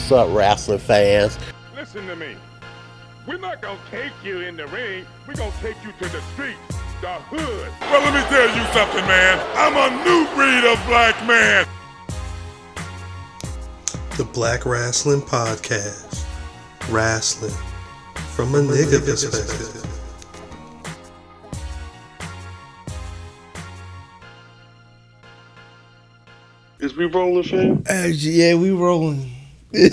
What's up, wrestling fans? Listen to me. We're not gonna take you in the ring. We're gonna take you to the streets, the hood. Well, let me tell you something, man. I'm a new breed of black man. The Black Wrestling Podcast. Wrestling from a nigga perspective. Is we rolling, fam? Uh, yeah, we rolling.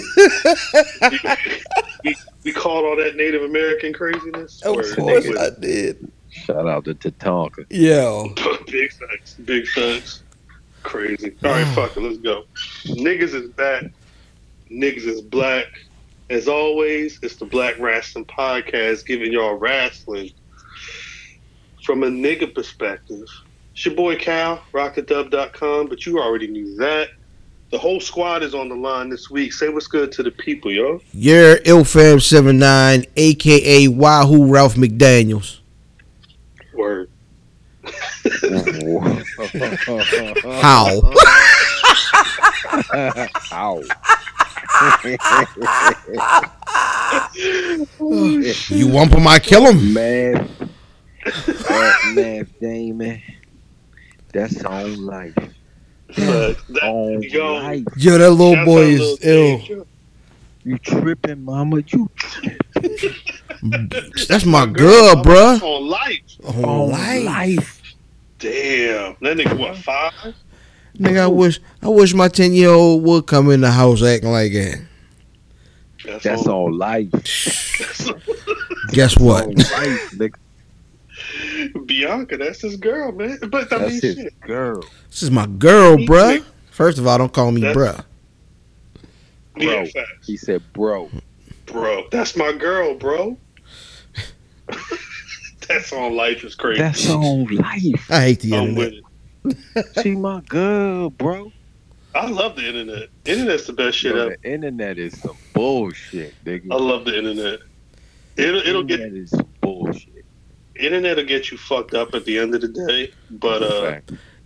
we, we called all that Native American craziness. Of Or course nigga- I did. Shout out to Tatanka. Yo. big facts. Big facts. Crazy. All right, fuck it. Let's go. Niggas is back. Niggas is black. As always, it's the Black Wrestling Podcast giving y'all wrestling from a nigga perspective. It's your boy Cal, rockthedub.com, but you already knew that. The whole squad is on the line this week. Say what's good to the people, yo. You're Ilfam79, aka Wahoo Ralph McDaniels. Word. How? How? Oh, you want him, I kill him. Man, that man Damon, that's on life. But that, oh, On yo, life. Yo, that little boy is Lil ill. Dave, yo. You tripping, mama? You tripping That's my girl, bruh. On life. On on life. life. Damn. That nigga, what, five? Nigga, I wish I wish my 10 year old would come in the house acting like that. That's on. on life. Guess what? On life, nigga. Bianca, that's his girl, man. But I mean, That's his shit. girl. This is my girl, bruh. First of all, don't call me That's- bruh. Yeah, Bro. facts. He said, bro. Bro, that's my girl, bro. that's on life is crazy. That's on life. I hate the I'm internet. with it. She my girl, bro. I love the internet. Internet's the best shit Yo, ever. the internet is some bullshit, nigga. I love the internet. It'll, it'll get internet is some bullshit. internet'll get you fucked up at the end of the day. But uh,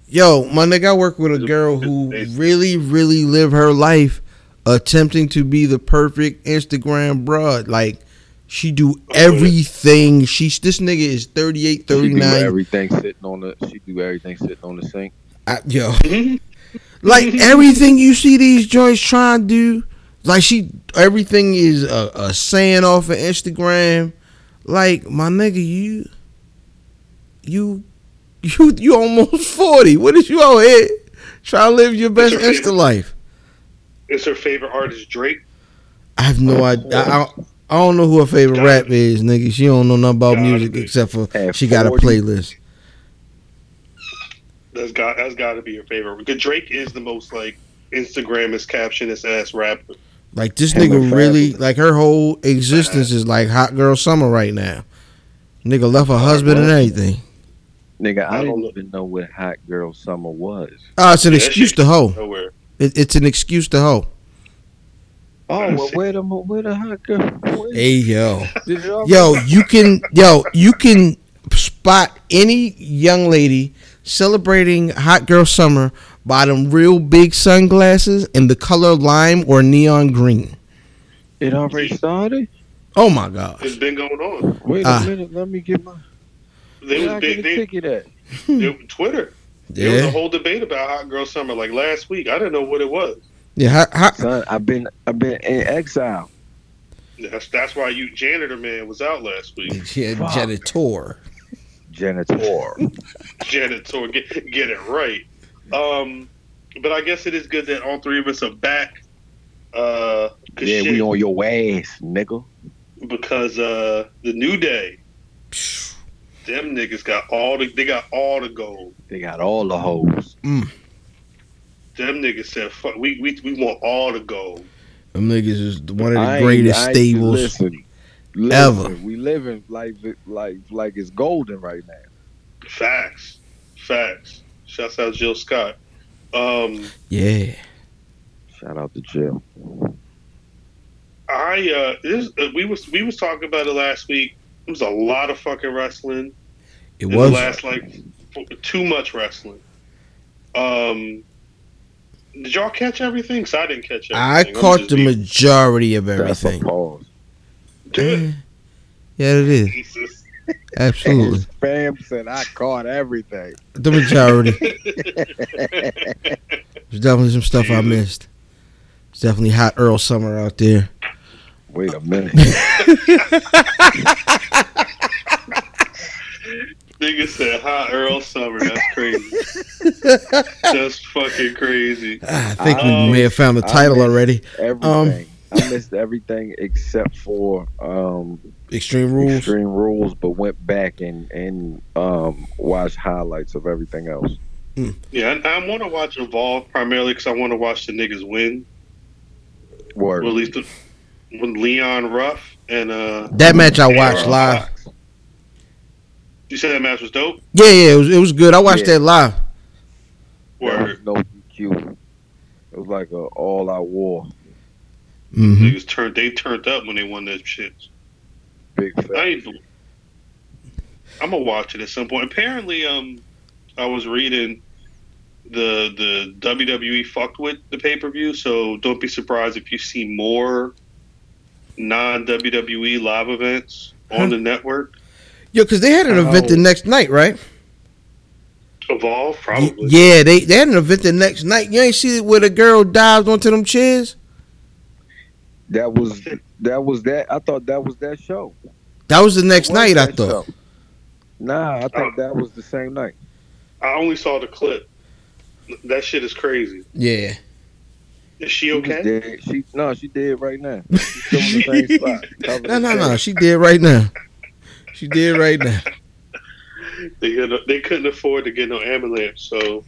Yo, my nigga, I work with a girl who really, really live her life attempting to be the perfect Instagram broad. Like, she do everything. She's this nigga is 38, She do 39. everything sitting on the. She do everything sitting on the sink. I- yo, like everything you see these joints trying to do, like she everything is a, a saying off of Instagram. Like my nigga, you, you, you, you almost forty. What is you out here trying to live your best It's her Insta life? is her favorite artist Drake? I have no oh, idea. I, I, I don't know who her favorite Gotta rap is, nigga. She don't know nothing about Gotta music be. except for At she got a playlist. That's got that's got to be your favorite. Because Drake is the most like Instagramist captionist ass rapper. Like this Him nigga really like her whole existence is like hot girl summer right now. Nigga left her husband and everything. Nigga, I I don't even know what Hot Girl Summer was. Oh, it's an Yeah, excuse to hoe. It, it's an excuse to hoe. Oh, well, where the where the hot girl? Where, Hey yo, yo, you can yo you can spot any young lady celebrating hot girl summer by them real big sunglasses in the color lime or neon green. It already started. Oh my gosh. It's been going on. Wait a ah. minute, let me get my. They was big. They, ticket at? they, Twitter. There was a whole debate about Hot Girl Summer like last week. I didn't know what it was. yeah. Hot, hot, Son, I've been I've been in exile. That's that's why you janitor man was out last week. yeah, Fuck. janitor. Janitor. Janitor, get get it right. Um, but I guess it is good that all three of us are back. Uh, 'cause yeah, shit, we on your ass, nigga. because uh, the new day, them niggas got all the they got all the gold. They got all the hoes. Them niggas said, "Fuck, we we we want all the gold." Them niggas is one of the ain't- greatest I stables. Listen, listen, ever. We living like like like it's golden right now. Facts, facts. Shouts out Jill Scott. Um, Yeah. Shout out to Jill. I uh, this, uh, we was we was talking about it last week. There was a lot of fucking wrestling. It in was the last like f- too much wrestling. Um, Did y'all catch everything? So I didn't catch everything. I I'm caught the being majority of That's a everything. pause. good. Yeah, it is. Jesus. Absolutely. Spam said I caught everything. The majority. There's definitely some stuff I missed. It's definitely hot Earl summer out there. Wait a minute. Nigga said hot Earl Summer. That's crazy. That's fucking crazy. I think Um, we may have found the title missed already. Everything. I missed everything except for um, Extreme Rules. Extreme Rules, but went back and and um, watched highlights of everything else. Yeah, I, I want to watch Evolve primarily because I want to watch the niggas win. Word. Or at least the, with Leon Ruff and uh. That match I watched Aaron live. Fox. You said that match was dope. Yeah, yeah, it was it was good. I watched Yeah. that live. Word. no DQ. It was like a all out war. hmm Niggas turned. They turned up when they won that shit. Big I fat. ain't. I'm gonna watch it at some point. Apparently, um, I was reading the the WWE fucked with the pay per view, so don't be surprised if you see more non WWE live events on the network. Yo, because they had an event the Oh. next night, right? Evolve, probably. Yeah, they, they had an event the next night. You ain't see it where the girl dives onto them chairs? That was that was that. I thought that was that show. That was the next was night, I thought. show. Nah, I think that was the same night. I only saw the clip. That shit is crazy. Yeah. Is she She okay? dead. She no, she did right now. She's still in the same spot. No, no, no. She did right now. She did right now. They couldn't, they couldn't afford to get no ambulance, so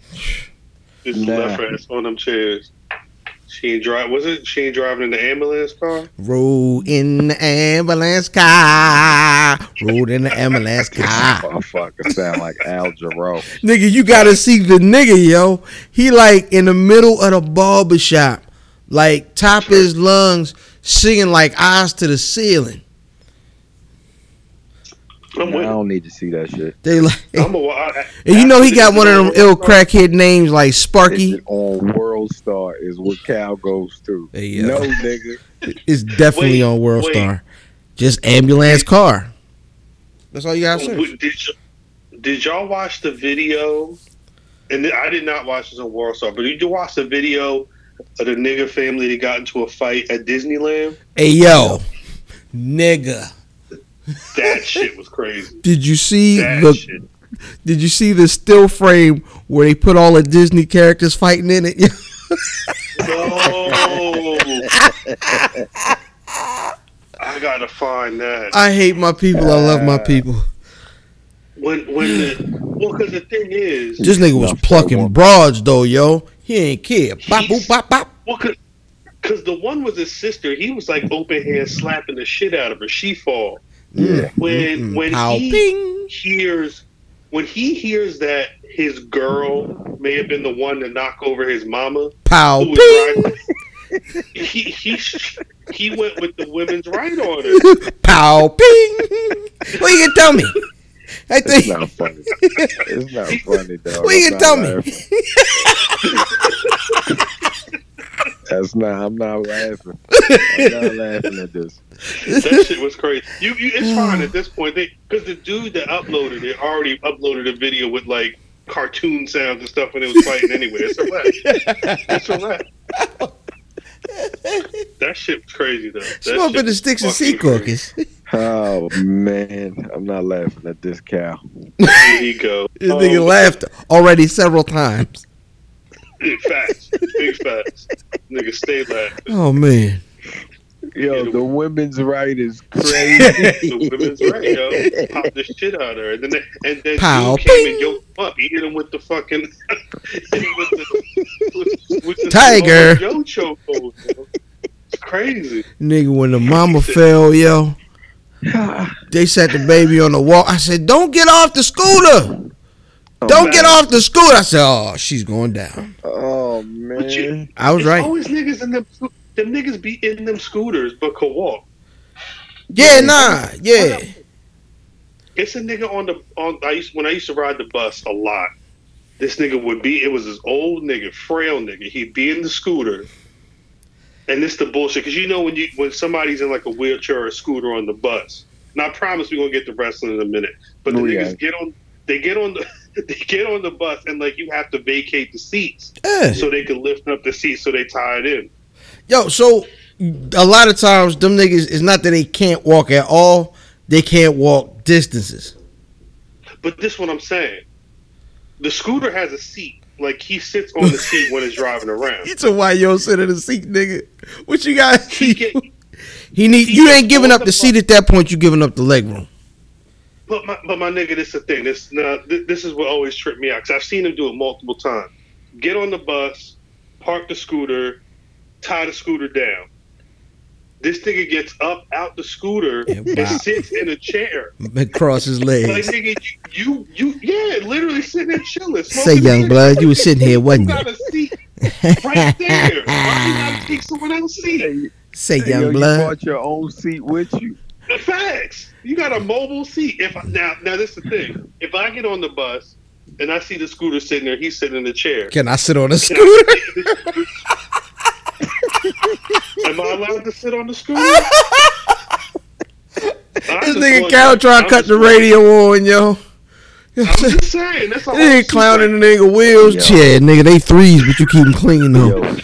just Nah. left her ass on them chairs. She ain't drive. Was it? She ain't driving in the ambulance car. Roll in the ambulance car. Roll in the ambulance car. Motherfucker sound like Al Jarreau. Nigga, you gotta see the nigga, yo. He like in the middle of the barber shop, like top of his lungs, singing like eyes to the ceiling. I'm Nah, I don't need to see that shit. They like, I'm a. I, and you know he got one of them ill crack. crackhead names like Sparky. it on World Star is what Cal goes through. Hey, yo. No nigga. It's definitely Wait, on World wait. Star. Just ambulance car. That's all you gotta say. Did, y- did y'all watch the video? And I did not watch this on World Star, but did you watch the video of the nigga family that got into a fight at Disneyland? Hey yo, nigga, That shit was crazy. did you see That the? shit. Did you see the still frame where they put all the Disney characters fighting in it? No. I gotta find that. I hate my people. I love my ah. people. When when the well, because the thing is, This nigga was plucking broads though, yo. He ain't care. Bop boop bop bop. well, cause, because the one was his sister. He was like open hand slapping the shit out of her. She fall Yeah. when when Pow, he ping. hears when he hears that his girl may have been the one to knock over his mama. Pow Who was ping. He he he went with the women's right on her. Pow ping. What you gonna tell me? I think It's not funny. It's not funny, dog. What you I'm gonna tell me? laughing. That's not. I'm not laughing. I'm not laughing at this. That shit was crazy. You, you it's fine at this point because the dude that uploaded it already uploaded a video with like cartoon sounds and stuff when it was fighting anyway. It's a wrap. It's a wrap. That shit was crazy though. That Smoke in the sticks and sea fucking caucus. Oh man, I'm not laughing at this cow. There you go. This Um, nigga laughed already several times. Big facts. Big facts. Nigga, stay laughing. Oh man. Yo, the women's right is crazy. The women's right, yo. Pop the shit out of her. And then, and then Pow, dude came ping. and yoked him up. He hit him with the fucking. with the, with, with the Tiger. Joe chokehold. yo. It's crazy. Nigga, when the mama fell, yo, they set the baby on the wall. I said, "Don't get off the scooter. Oh, don't get off the scooter." I said, "Oh, she's going down." Oh But you- man, I was right. always niggas in them. Them niggas be in them scooters, but could walk. Yeah, nah, yeah. It's a nigga on the on. I used when I used to ride the bus a lot. this nigga would be. It was this old nigga, frail nigga. He'd be in the scooter, and this the bullshit because you know when you when somebody's in like a wheelchair or a scooter on the bus. Now I promise we're gonna get to wrestling in a minute, but the Oh, yeah. niggas get on. They get on the. They get on the bus and like you have to vacate the seats Yeah. so they can lift up the seats so they tie it in. Yo, so a lot of times them niggas it's not that they can't walk at all, they can't walk distances. But this what I'm saying. The scooter has a seat. Like he sits on the seat when it's driving around. It's a why yo sit in the seat, nigga. What you got? He get, He need he you ain't giving up the the seat at that point. You giving up the leg room. But my but my nigga, this is the thing. This now th- this is what always tripped me out because I've seen him do it multiple times. Get on the bus, park the scooter, tie the scooter down. This nigga gets up out the scooter Yeah, and sits in a chair. Cross his Like legs. nigga, you you, you yeah, literally sitting there chilling. Say, young blood, you was sitting here, You wasn't got you? a seat right there. Why you gotta take someone else's seat? Hey, Say, hey, yo, young you blood. brought your own seat with you. The facts. You got a mobile seat. If I, now, now this is the thing. If I get on the bus and I see the scooter sitting there, he's sitting in the chair. Can I sit on a Can I scooter? Am I allowed to sit on the scooter? This nigga Cal trying to cut the radio on, yo. I'm just saying. That's all. Nigga clowning the nigga wheels. Yo. Yeah, nigga, they threes, but you keep them clean though. Yo,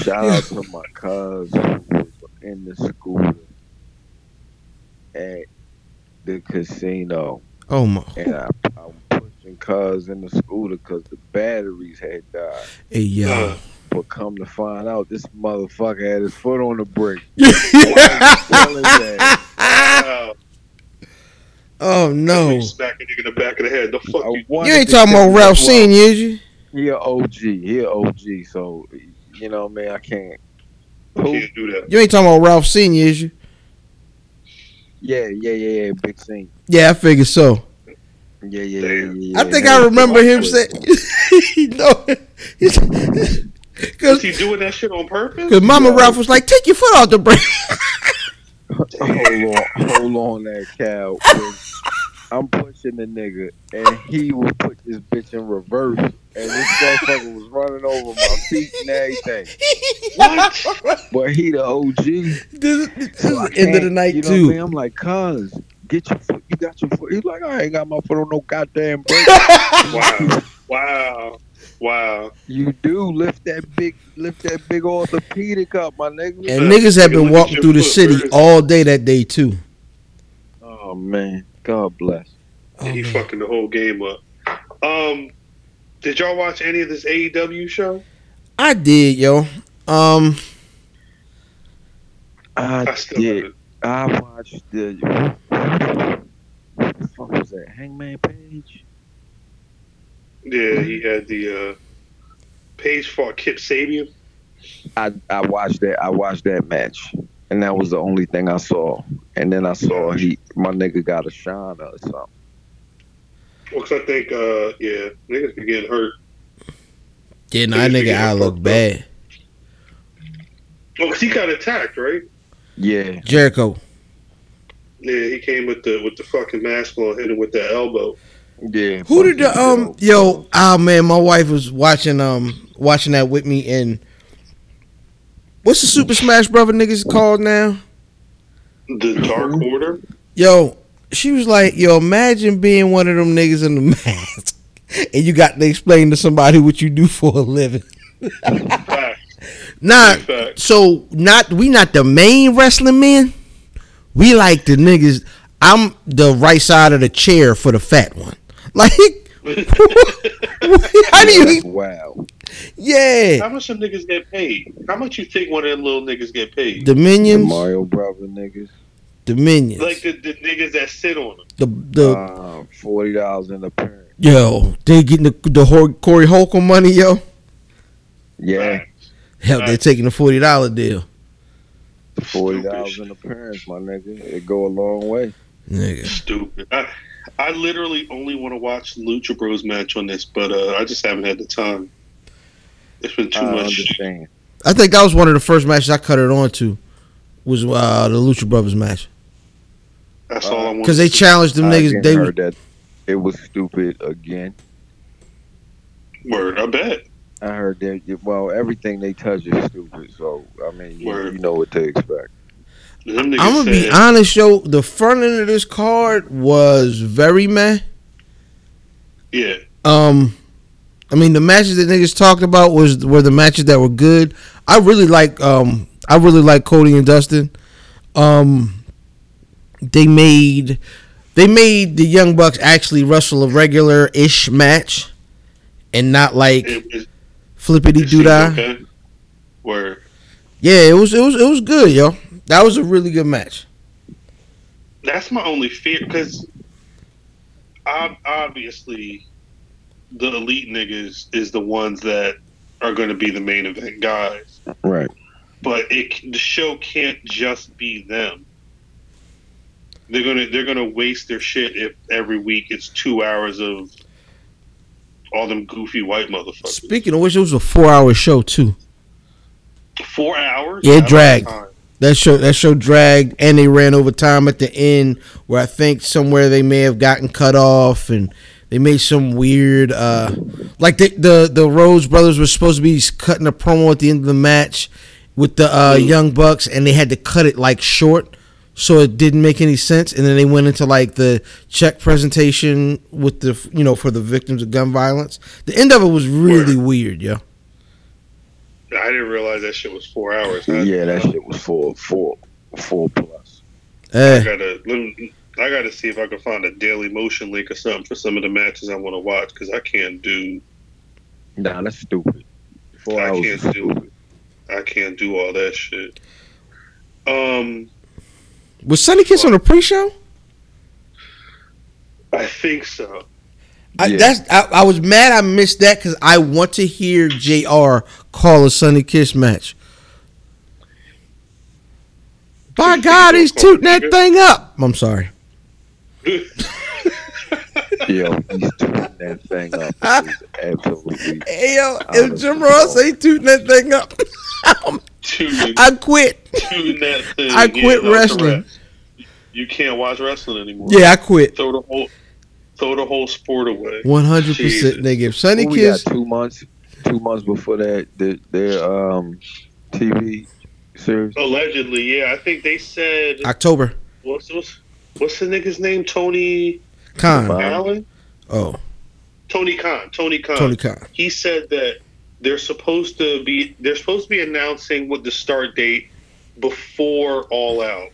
shout out to my cousin in the scooter at the casino. Oh my. And I, I'm pushing cars in the scooter because the batteries had died. Hey yo. Uh, But come to find out, this motherfucker had his foot on the brake. oh no. you smack a nigga in the back of the head. The fuck you? You ain't talking about Ralph Senior, is you? He a OG. He a OG. So you know, man, I can't. You Who? can't do that. You ain't talking about Ralph Senior, is you? Yeah, yeah, yeah, yeah. Big scene. Yeah, I figured so. Yeah, yeah, yeah, yeah, yeah. I think yeah. I remember him saying, "No," Was because he doing that shit on purpose? Because Mama Ralph was like, "Take your foot off the brake." hold on, hold on, that cow. I'm pushing the nigga, and he will put this bitch in reverse, and this motherfucker was running over my feet and everything. What? But he the OG. this, this So is the end of the night you know What I too. mean? I'm like, cuz, get your foot. You got your foot. He's like, I ain't got my foot on no goddamn brake. Wow. Wow. Wow. you do lift that big, lift that big orthopedic up, my nigga. And niggas have been walking through the city Where is it? all day that day too. Oh man, God bless. Oh, he man. fucking the whole game up. Um, did y'all watch any of this AEW show? I did, yo. Um, I, I did. haven't. I watched the. What the fuck was that? Hangman Page. Yeah, he had the uh, Page fought Kip Sabian. I I watched that. I watched that match, and that was the only thing I saw. And then I saw he, my nigga, got a shine or something. Well, 'cause I think, uh, yeah, niggas be getting hurt. yeah, nah, that nigga eye look bad. Well, 'cause he got attacked, right? Yeah, Jericho. Yeah, he came with the with the fucking mask on, hit him with that elbow. yeah. Who did the um yo? Oh man, my wife was watching um watching that with me and what's the Super Smash Brother niggas called now? The Dark Order. Yo, she was like, yo, imagine being one of them niggas in the mask, and you got to explain to somebody what you do for a living. Nah, so not we not the main wrestling men. We like the niggas. I'm the right side of the chair for the fat one. Like, how do you? Wow. Yeah, How much some niggas get paid? How much you think one of them little niggas get paid? The Dominions, Mario Brother niggas. Dominions. Like the, the niggas that sit on them. the the Uh, Forty dollars in the parent. yo, they getting the the Hor- Corey Holcomb money, yo. Yeah, Facts. Hell, they're taking the forty dollar deal, The forty dollars in the parents, my nigga. It go a long way. nigga. Stupid. I, I literally only want to watch Lucha Bros match on this, but uh, I just haven't had the time. It's been too I much. understand. I think that was one of the first matches I cut it on to. Was uh, the Lucha Brothers match That's all I want. because they challenged them I niggas. They heard that it was stupid again. Word, I bet. I heard that. Well, everything they touch is stupid. So I mean, you, you know what to expect. I'm gonna be honest, yo. The front end of this card was very meh. Yeah, Um, I mean, the matches that niggas talked about was were the matches that were good. I really like um, I really like Cody and Dustin. Um, they made they made the Young Bucks actually wrestle a regular ish match, and not like it, it, flippity it doo dah. seems okay. Word. Yeah, it was it was it was good, yo. That was a really good match. That's my only fear because obviously the elite niggas is the ones that are going to be the main event guys, Right. but it the show can't just be them. They're gonna they're gonna waste their shit if every week it's two hours of all them goofy white motherfuckers. Speaking of which, it was a four hour show too. Four hours? Yeah, it dragged. That show that show dragged, and they ran over time at the end, where I think somewhere they may have gotten cut off, and they made some weird, uh, like the the the Rhodes brothers were supposed to be cutting a promo at the end of the match with the uh. Young Bucks, and they had to cut it like short, so it didn't make any sense. And then they went into like the check presentation with the you know for the victims of gun violence. The end of it was really weird, yo. I didn't realize that shit was four hours. I- Yeah, that shit was four, four, four plus. I gotta let me- I gotta see if I can find a Daily Motion link or something for some of the matches I want to watch because I can't do Nah, that's stupid. Four I hours can't do- stupid. I can't do all that shit. Um, Was Sunny Kiss on the pre-show? I think so. I, Yeah. that's I, I was mad I missed that because I want to hear Jr. call a Sunny Kiss match. By God, he's tooting that thing up. I'm sorry. Yo, he's tooting that thing up. It's absolutely. Hey yo, if Jim Ross control. ain't tooting that thing up, Tune, I quit. tune that thing. I quit no, it's a wrestling. You can't watch wrestling anymore. Yeah, I quit. throw the whole throw the whole sport away. One hundred percent nigga. If Sunny What we Kiss, two months, two months before that, their, their um, TV series. Allegedly, yeah. I think they said October, what's what's what's the nigga's name? Tony Khan. Allen. Oh, Tony Khan. Tony Khan. Tony Khan. he said that they're supposed to be they're supposed to be announcing what the start date before All Out,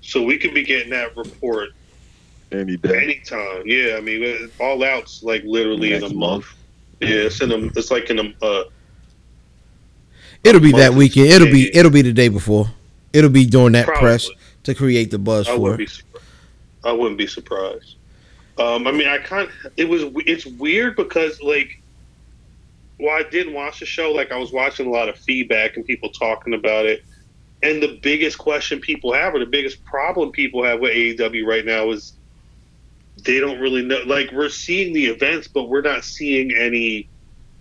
so we could be getting that report Any day. anytime. Yeah, I mean, All Out's like literally in a month. Yeah, it's in a it's like in a uh, It'll be that Months. weekend. It'll be it'll be the day before. It'll be during that Probably. press to create the buzz I for wouldn't it. be. I wouldn't be surprised. Um, I mean, I kind it was it's weird because like, well, I didn't watch the show. Like, I was watching a lot of feedback and people talking about it. And the biggest question people have, or the biggest problem people have with AEW right now, is they don't really know. Like, we're seeing the events, but we're not seeing any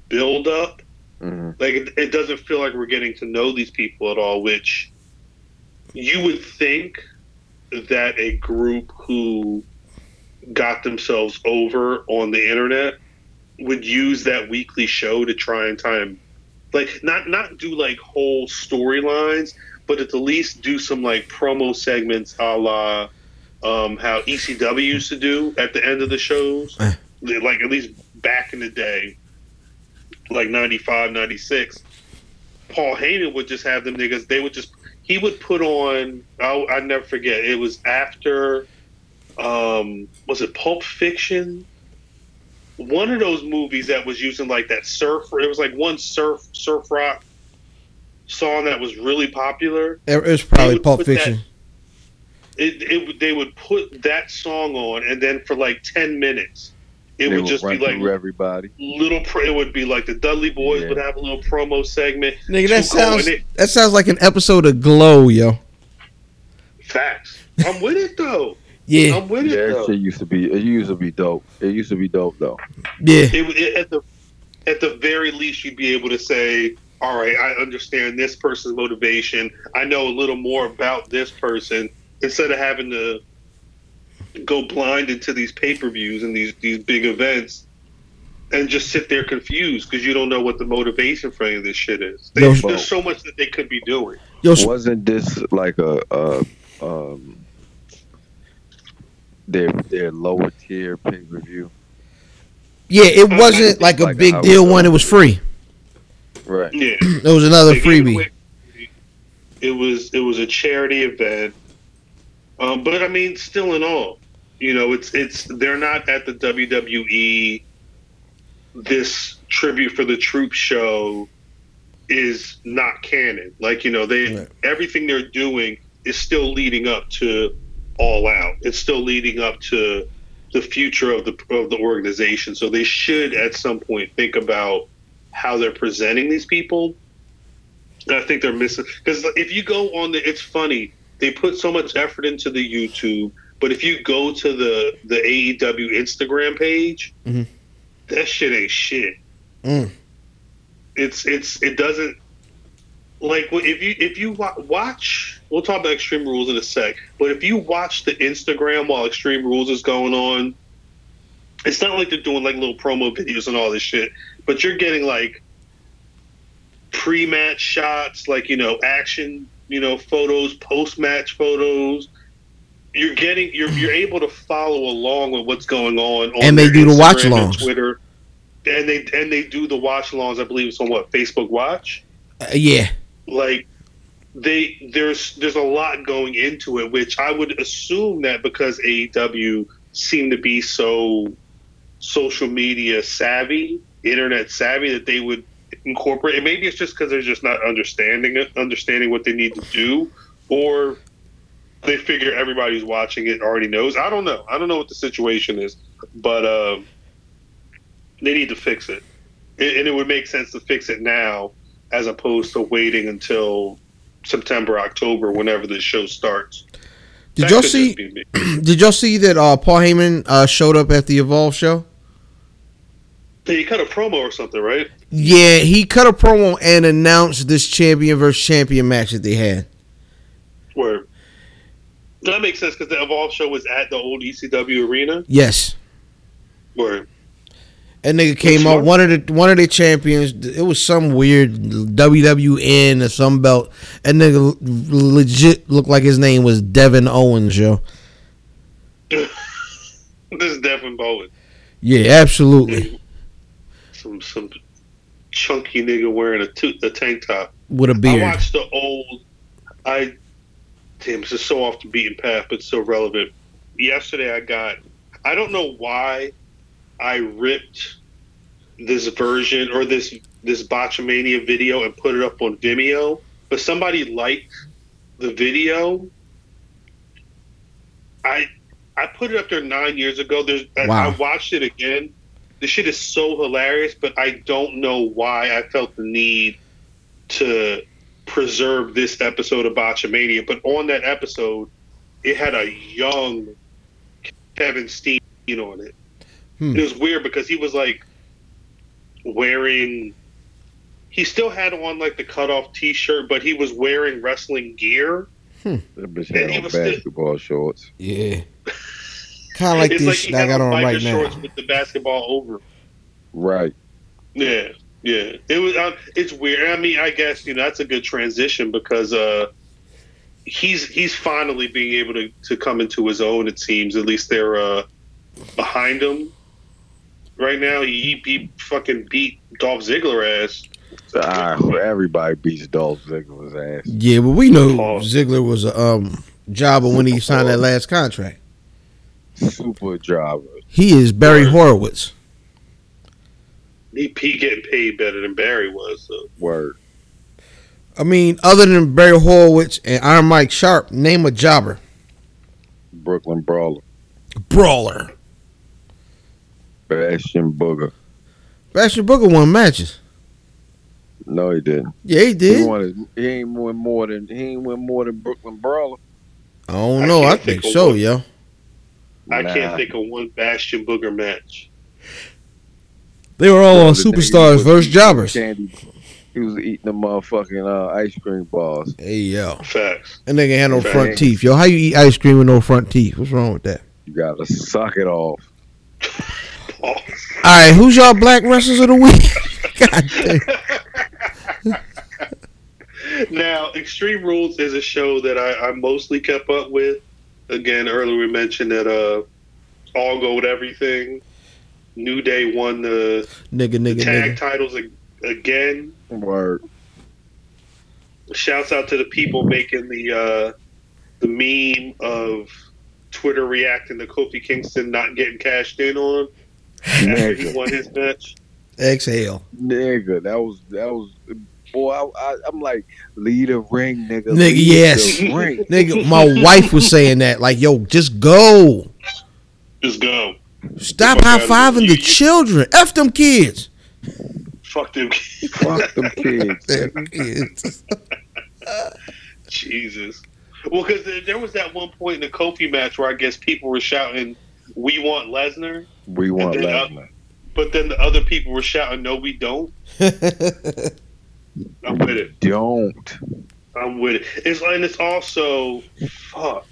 build up. hmm Like, it, it doesn't feel like we're getting to know these people at all. Which you would think that a group who got themselves over on the internet would use that weekly show to try and time like not not do like whole storylines but at the least do some like promo segments a la um, how ECW used to do at the end of the shows Eh. like at least back in the day like 95 96 Paul Heyman would just have them niggas they would just he would put on I I never forget it was after um was it Pulp Fiction one of those movies that was using like that surf it was like one surf surf rock song that was really popular It was probably would Pulp put that- Fiction. it, it they would put that song on and then for like 10 minutes it They would would just be like through everybody. little pro- it would be like the Dudley Boys Yeah. would have a little promo segment Nigga, that sounds it- that sounds like an episode of Glow, yo. facts I'm with it though Yeah, I'm with it that shit used to be. It used to be dope. It used to be dope though. yeah. it, it, at the at the very least you'd be able to say all right i understand this person's motivation i know a little more about this person instead of having to go blind into these pay-per-views and these these big events and just sit there confused because you don't know what the motivation for any of this shit is. Yo, There's, so much that they could be doing. Yo, Wasn't this like a, a um their their lower tier pay per view? yeah, it wasn't like a Like big I deal one. it was free. Right. Yeah, It was another They gave freebie. away- It was it was a charity event, um, but I mean, still in all, you know, it's it's they're not at the WWE. This tribute for the troop show is not canon. Like you know, they Right. everything they're doing is still leading up to All Out. It's still leading up to the future of the of the organization. So they should at some point think about how they're presenting these people. And I think they're missing because if you go on the, it's funny they put so much effort into the YouTube, but if you go to the the AEW Instagram page, Mhm. that shit ain't shit. Mm. It's it's it doesn't like if you if you watch, we'll talk about Extreme Rules in a sec. But if you watch the Instagram while Extreme Rules is going on, it's not like they're doing like little promo videos and all this shit. But you're getting like pre-match shots, like you know action, you know photos, post-match photos. You're getting you're you're able to follow along with what's going on. on And they do the Instagram watch and. Twitter, and they and they do the watch alongs. I believe it's on what Facebook Watch Uh, yeah, like they there's there's a lot going into it, which I would assume that because AEW seem to be so social media savvy, internet savvy, that they would incorporate. And maybe it's just because they're just not understanding it, understanding what they need to do, or they figure everybody's watching it already knows. I don't know. I don't know what the situation is, but um, they need to fix it, and it would make sense to fix it now as opposed to waiting until September, October, whenever the show starts. did That y'all see? just be me. Did y'all see that uh, Paul Heyman uh, showed up at the Evolve show? He cut a promo or something, right? Yeah, he cut a promo and announced this champion versus champion match that they had. Where that makes sense because the Evolve show was at the old ECW arena. Yes, Where that nigga came out one of the one of the champions. It was some weird WWN or some belt. And nigga legit looked like his name was Devin Owens, yo. this is Devin Bowen, Yeah, absolutely. some some chunky nigga wearing a, tu- a tank top. With a beard. I watched the old. I damn, this is so off the beaten path, but so relevant. Yesterday, I got. I don't know why I ripped this version or this this Botchamania video and put it up on Vimeo, but somebody liked the video. I I put it up there nine years ago. There's I- Wow. I watched it again. The shit is so hilarious, but I don't know why I felt the need to preserve this episode of Botchamania. But on that episode, it had a young Kevin Steen on it. Hmm. It was weird because he was like wearing. He still had on like the cutoff T-shirt, but he was wearing wrestling gear. That And had he on was still- basketball shorts. Yeah. Kind of like it's this like he I got on biker right now. shorts with the basketball over. Right. Yeah, yeah. It was. Uh, it's weird. I mean, I guess you know that's a good transition because uh, he's he's finally being able to, to come into his own. It seems at least they're uh, behind him right now. He, he fucking beat Dolph Ziggler ass. Ah, everybody beats Dolph Ziggler's ass. Yeah, but we know Paul. Ziggler was a um, jobber when he signed that last contract. Super jobber. He is Barry Horowitz. He, he getting paid better than Barry was. So. Word. I mean, other than Barry Horowitz and Iron Mike Sharpe, name a jobber. Brooklyn Brawler. Brawler. Bastion Booger. Bastion Booger won matches. No, he didn't. Yeah, he He, did. won, he ain't win more than he ain't win more than Brooklyn Brawler. I don't know. I can't think think so, one. yo. I Nah. can't think of one Bastion Booger match. They were all on Superstars was versus Jobbers. Candy. He was eating the motherfucking uh, ice cream bars. Hey, yo. Facts. And they had no Facts. front teeth. Yo, how you eat ice cream with no front teeth? What's wrong with that? You gotta suck it off. Pause. right, who's y'all black wrestlers of the week? God damn. Now, Extreme Rules is a show that I, I mostly kept up with. Again, earlier we mentioned that uh, All Gold Everything, New Day won the Nigga, nigga, tag nigga. titles ag- again. Word. Shouts out to the people making the uh, the meme of Twitter reacting to Kofi Kingston not getting cashed in on after he Nigga. won his match. Exhale. Nigga, that was that was boy. I, I, I'm like, lead a ring, nigga. Nigga, lead yes. ring. Nigga, my wife was saying that. Like, yo, just go. Just go. Stop high fiving here. the children. F them kids. Fuck them. Kids. Fuck them kids. Jesus. Well, because there, there was that one point in the Kofi match where I guess people were shouting, "We want Lesnar," We want Lesnar. but then the other people were shouting, "No, we don't." I'm with it. Don't. I'm with it. It's and it's also fuck.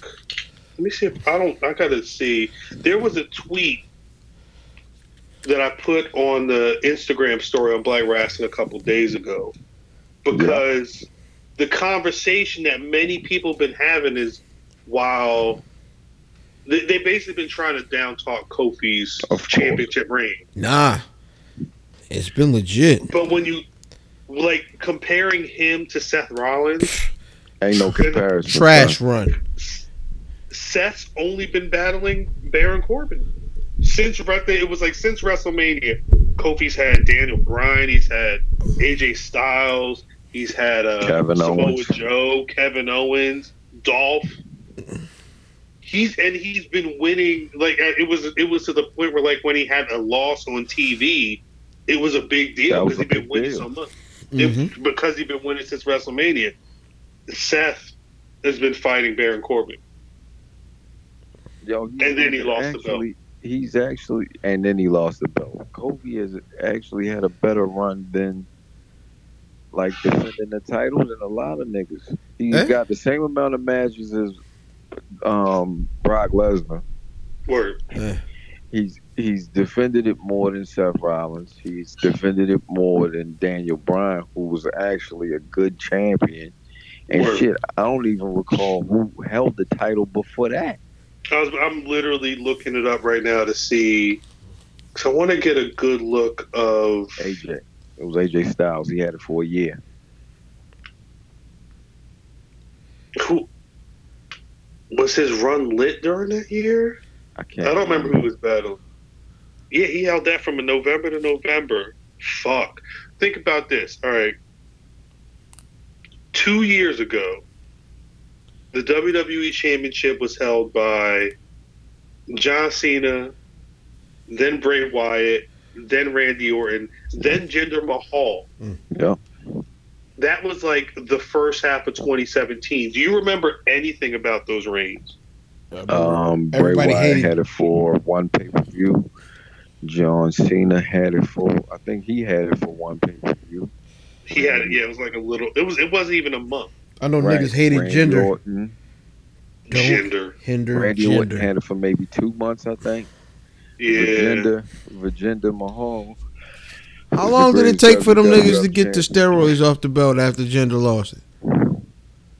Let me see if I don't. I gotta see. There was a tweet that I put on the Instagram story on Black Wrestling a couple days ago because the conversation that many people have been having is while they, they basically been trying to down talk Kofi's Of championship reign. Nah. It's been legit. But when you like comparing him to Seth Rollins, Ain't no comparison. Trash son. run. Seth's only been battling Baron Corbin since Wrest- it was like since WrestleMania. Kofi's had Daniel Bryan, he's had AJ Styles, he's had uh, Kevin Samoa Owens. Joe, Kevin Owens, Dolph. He's and he's been winning. Like uh, it was, it was to the point where like when he had a loss on TV, it was a big deal because he'd been winning deal. so much. Mhm. It- because he'd been winning since WrestleMania. Seth has been fighting Baron Corbin. Yo, And then he lost the belt. He's actually, and then he lost the belt. Kobe has actually had a better run than like defending the title than a lot of niggas. He's Eh? got the same amount of matches as um, Brock Lesnar. Word. He's he's defended it more than Seth Rollins. He's defended it more than Daniel Bryan, who was actually a good champion. And Word. shit, I don't even recall who held the title before that. I was, I'm literally looking it up right now to see. Cause I want to get a good look of. AJ. It was AJ Styles. He had it for a year. Who was his run lit during that year? I can't. I don't remember who was battling. Yeah, he held that from November to November. Fuck. Think about this. All right. Two years ago, the WWE Championship was held by John Cena, then Bray Wyatt, then Randy Orton, then Jinder Mahal. Mm. Yeah. That was like the first half of 2017. Do you remember anything about those reigns? Um, Bray Everybody Wyatt hated- had it for one pay per view. John Cena had it for. I think he had it for one pay per view. He had it. Yeah, it was like a little. It was. It wasn't even a month. I know niggas hated Randy Jinder. Orton. Jinder. hinder Randy Orton had it for maybe two months, I think. Yeah. Virginia, Virginia Mahal. How long did it take for them niggas to get the steroids off the belt after Jinder lost it?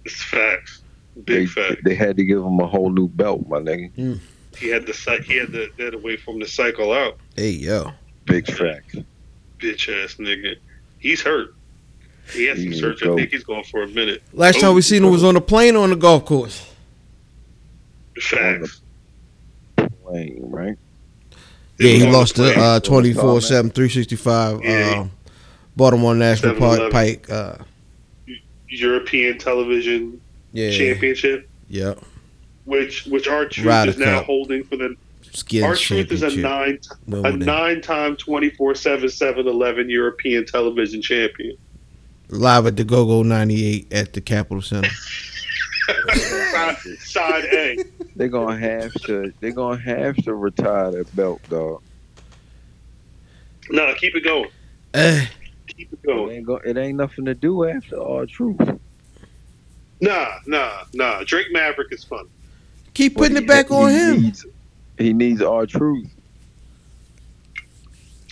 It's facts. They, Big facts. they had to give him a whole new belt, my nigga. Hmm. He had the cy- he had the that away from the cycle out. Hey yo. Big fact. Bitch ass nigga. He's hurt. He has some surgery. I goat. think he's going for a minute. Last time we seen him was on the plane or on the golf course. Facts. Plane, right? Yeah, he was on the lost the plane. uh, 24 7, 365. Yeah. Um, Baltimore National Park Pike. Uh, European Television yeah. Championship, Yeah. which which R Truth Ryder is now Cup. holding for the Skins R Truth is a nine a nine time 24/7 7-Eleven European Television champion. Live at the Go Go 98 at the Capitol Center. side, side A. They're gonna have to. They're gonna have to retire that belt, dog. No, keep it going. Eh, Keep it It going. ain't, go, it ain't nothing to do after all truth. Nah, nah, nah. Drake Maverick is fun. keep But putting he- it back on he him. Needs, he needs R Truth.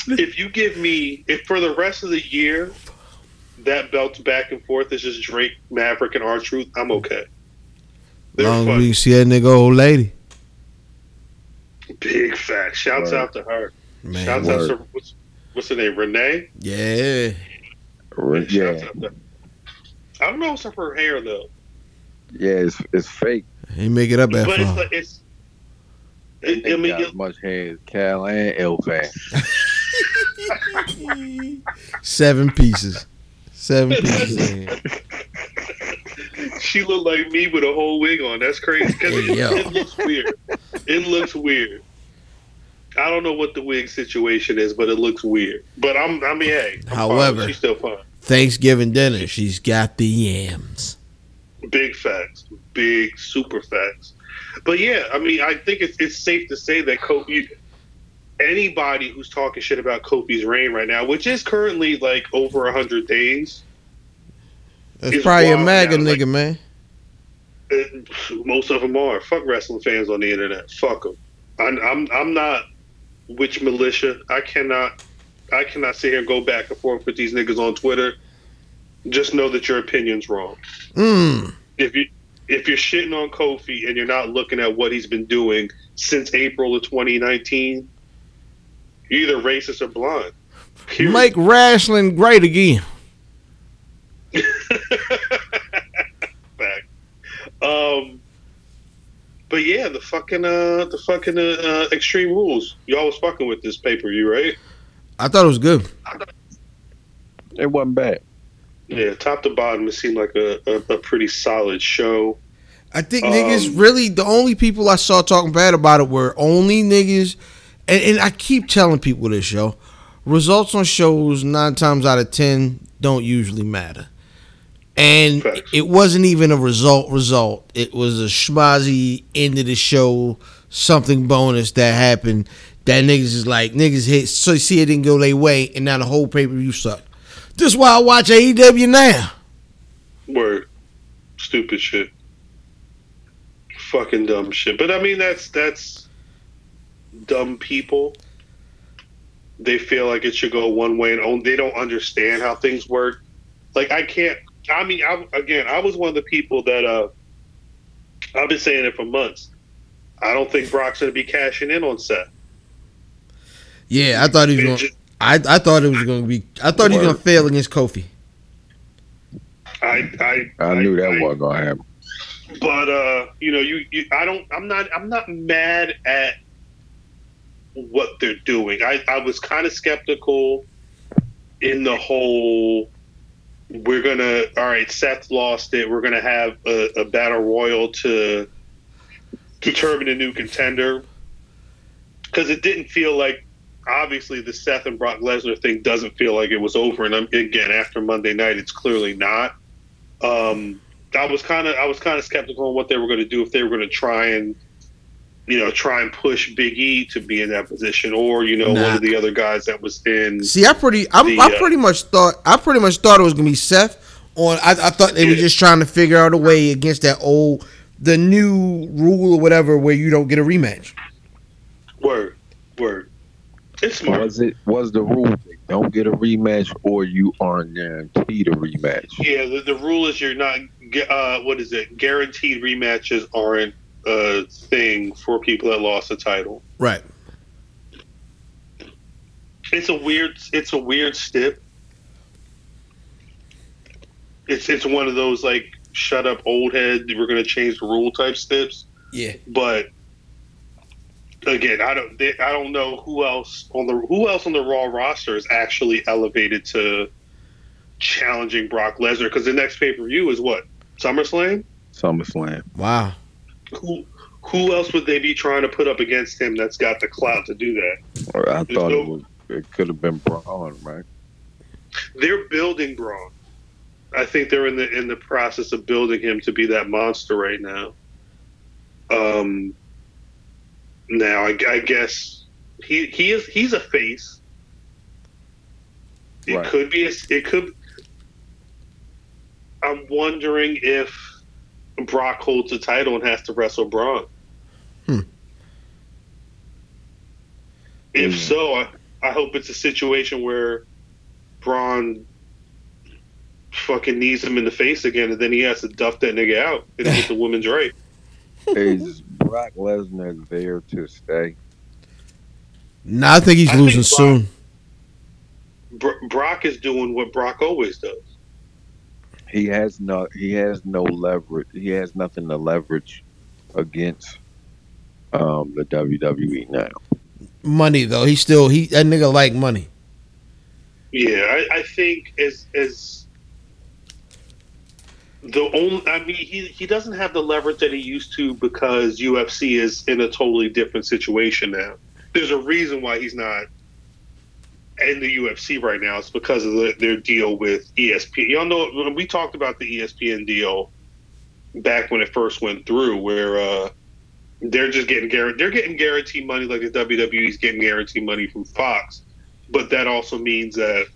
if you give me if for the rest of the year that belt back and forth is just Drake, Maverick, and R Truth, I'm okay. They're Long as fun. we can see that nigga old lady. Big fact. Shouts Word. out to her. Man, Shouts out to what's, what's her name? Renee. yeah. Yeah, Shouts out to- I don't know what's up her hair though, yeah, it's it's fake. He make it up but after. it's like it's. It, I They mean, got you- as much hair as Cal and Elfan. Seven pieces. Seven pieces. She looked like me with a whole wig on. That's crazy. 'Cause it, it looks weird. It looks weird. I don't know what the wig situation is, but it looks weird. But I'm, I mean, hey. I'm fine. However- she's still fun. Thanksgiving dinner. She's got the yams. Big facts, big super facts. But yeah, I mean, I think it's it's safe to say that Kofi. Anybody who's talking shit about Kofi's reign right now, which is currently like over hundred days, That's It's probably a MAGA now, like- nigga, man. it, most of them are. Fuck wrestling fans on the internet. Fuck them. I'm, I'm I'm not which militia. I cannot I cannot sit here and go back and forth with these niggas on Twitter. Just know that your opinion's wrong. Mm. If you if you're shitting on Kofi and you're not looking at what he's been doing since April of 2019, you're either racist or blind. Period. Make wrestling great again. Fact. Um, but yeah, the fucking uh, the fucking uh, uh, Extreme Rules. Y'all was fucking with this pay per view, right? I thought it was good. It wasn't bad. Yeah, top to bottom, it seemed like a, a, a pretty solid show. I think Um, niggas really the only people I saw talking bad about it were only niggas, and, and I keep telling people this, show. Results on shows nine times out of ten don't usually matter, and Facts. it wasn't even a result. Result. It was a schmazzy end of the show, something bonus that happened. That niggas is like niggas hit. So you see, it didn't go their way, and now the whole pay per view sucked. This why I watch AEW now. Word, stupid shit, fucking dumb shit. But I mean, that's that's dumb people. They feel like it should go one way and only. They don't understand how things work. Like I can't. I mean, I, again, I was one of the people that uh, I've been saying it for months. I don't think Brock's going to be cashing in on Seth. Yeah, I thought he was It going. just- I I thought it was going to be. I thought he was going to fail against Kofi. I, I, I knew that I- wasn't gonna happen. but uh you know you, you i don't i'm not i'm not mad at what they're doing i i was kind of skeptical in the whole we're gonna all right seth lost it. We're gonna have a, a battle royal to determine a new contender. Because it didn't feel like obviously the seth and brock lesnar thing doesn't feel like it was over. And I'm, again after monday night it's clearly not. Um I was kind of I was kind of skeptical on what they were going to do if they were going to try and you know try and push Big E to be in that position or you know one of the other guys that was in See, I pretty, I'm, The, I uh, pretty much thought, I pretty much thought it was gonna be Seth. On, I, I thought they were just trying to figure out a way against that old, the new rule or whatever, where you don't get a rematch. word word. It's smart. Was it was the rule don't get a rematch or you aren't guaranteed a rematch? Yeah, the, the rule is you're not uh, what is it? Guaranteed rematches aren't a thing for people that lost the title. Right. It's a weird it's a weird stip. It's it's one of those like shut up old head we're going to change the rule type steps. Yeah. but again, I don't they, I don't know who else on the who else on the Raw roster is actually elevated to challenging Brock Lesnar because the next pay per view is what SummerSlam. SummerSlam. Wow. Who who else would they be trying to put up against him that's got the clout to do that? Or I There's thought no- it was it could have been Braun, right? They're building Braun. I think they're in the in the process of building him to be that monster right now. Um. Now I, I guess he he is he's a face. It Right. could be a, it could. I'm wondering if Brock holds the title and has to wrestle Braun. Hmm. If Hmm. so, I, I hope it's a situation where Braun fucking knees him in the face again, and then he has to duff that nigga out and get the women's right. Is Brock Lesnar there to stay? No, I think he's I losing think Brock- soon. Bro- Brock is doing what Brock always does. He has no. He has no leverage. He has nothing to leverage against um, the WWE now. Money though, he still he that nigga like money. Yeah, I, I think as as the only, I mean, he he doesn't have the leverage that he used to because UFC is in a totally different situation now. There's a reason why he's not in the UFC right now. It's because of the, their deal with ESPN. Y'all know when we talked about the ESPN deal back when it first went through, where uh, they're just getting guaranteed they're getting guaranteed money like the WWE's getting guaranteed money from Fox, but that also means that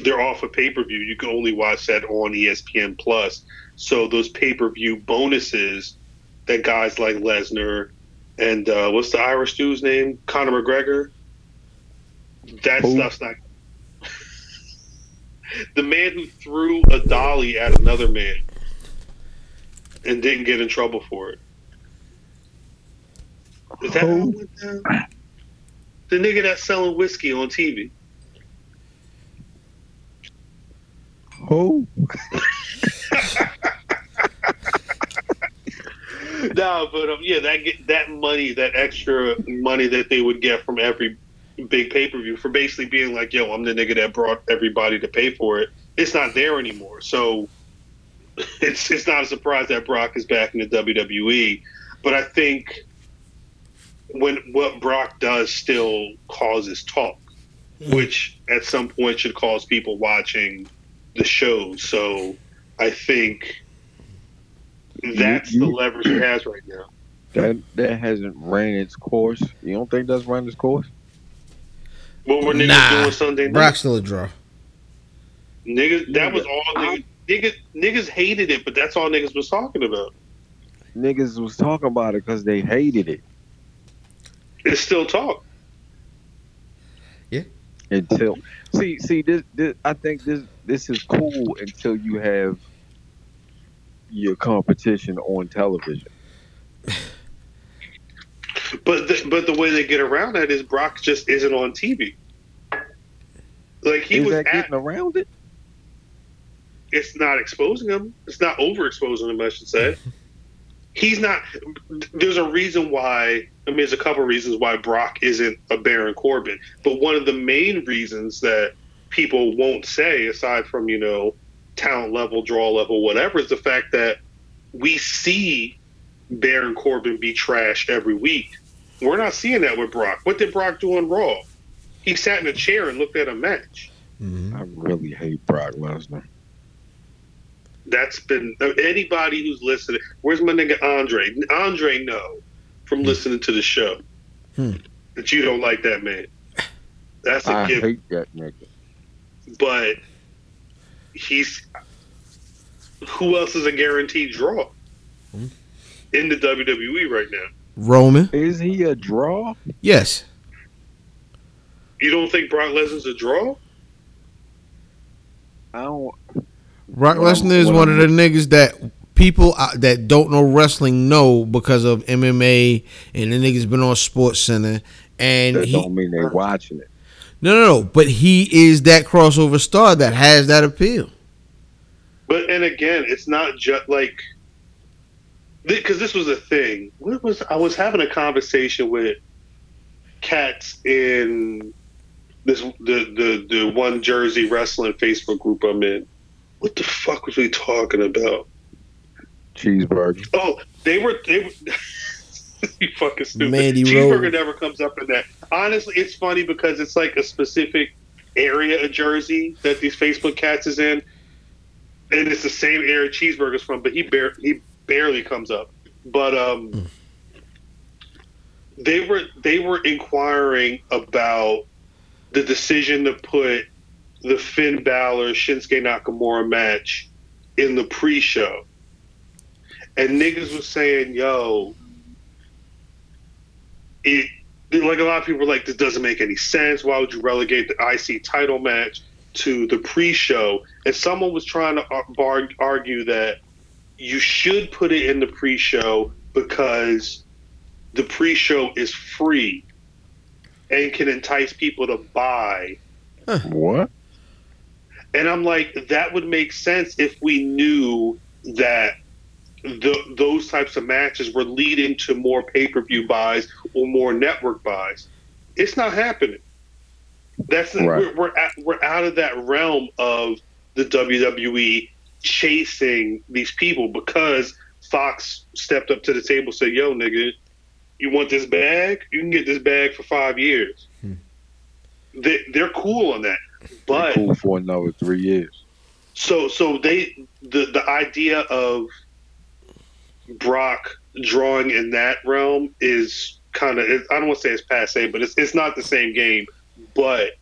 they're off of pay per view. You can only watch that on ESPN Plus. So those pay per view bonuses that guys like Lesnar and uh, what's the Irish dude's name, Conor McGregor. That Who? stuff's not. the man who threw a dolly at another man and didn't get in trouble for it. Is that how it went down? The nigga that's selling whiskey on TV. Who? no, but um, yeah, that get, that money, that extra money that they would get from every big pay per view for basically being like, "Yo, I'm the nigga that brought everybody to pay for it." It's not there anymore, so it's it's not a surprise that Brock is back in the WWE. But I think when what Brock does still causes talk, hmm. which at some point should cause people watching the show. So I think that's You- the leverage he has right now. That that hasn't ran its course. You don't think that's run its course? What were niggas Nah, doing Sunday night? Brock's still a draw. Niggas, that was all niggas. Niggas, niggas hated it, but that's all niggas was talking about. Niggas was talking about it because they hated it It's still talk. Yeah. Until see see this, this I think this this is cool until you have your competition on television. But the, but the way they get around that is Brock just isn't on TV. Like he is was that at, getting around it? it's not exposing him. It's not overexposing him, I should say. He's not. There's a reason why. I mean, there's a couple reasons why Brock isn't a Baron Corbin, but one of the main reasons that people won't say, aside from you know talent level, draw level, whatever, is the fact that we see Baron Corbin be trashed every week. We're not seeing that with Brock. What did Brock do on Raw? He sat in a chair and looked at a match. Mhm. I really hate Brock Lesnar. that's been anybody who's listening. Where's my nigga Andre? Andre no, from listening to the show Hmm. that you don't like that man. That's a I gift, hate that nigga. but he's who else is a guaranteed draw Hmm. In the WWE right now? Roman, Is he a draw? yes. You don't think Brock Lesnar's a draw? I don't. Brock Lesnar is one of the niggas that people uh, that don't know wrestling know because of MMA and the niggas been on Sports Center and That he don't mean they're watching it. no no no but he is that crossover star that has that appeal. But and again, it's not just like because this was a thing. What was I was having a conversation with cats in this the the the one Jersey wrestling Facebook group I'm in. What the fuck was we talking about? Cheeseburger. Oh, they were they were. you fucking stupid. Mandy Cheeseburger Rose. never comes up in that. Honestly, it's funny because it's like a specific area of Jersey that these Facebook cats is in, and it's the same area Cheeseburger's from, but he bar- he barely comes up. But um, they were they were inquiring about the decision to put the Finn Balor Shinsuke Nakamura match in the pre-show and niggas was saying, "Yo, it like a lot of people were like, this doesn't make any sense. Why would you relegate the IC title match to the pre-show? And someone was trying to argue that you should put it in the pre-show because the pre-show is free and can entice people to buy. What? And I'm like, that would make sense if we knew that the, those types of matches were leading to more pay-per-view buys or more network buys. It's not happening. That's Right. we're we're, at, we're out of that realm of the WWE chasing these people because Fox stepped up to the table and said, "Yo, nigga, you want this bag? You can get this bag for five years." Hmm. They, they're cool on that, but cool for another three years. so so they the the idea of Brock drawing in that realm is kind of I don't want to say it's passe, but it's it's not the same game. But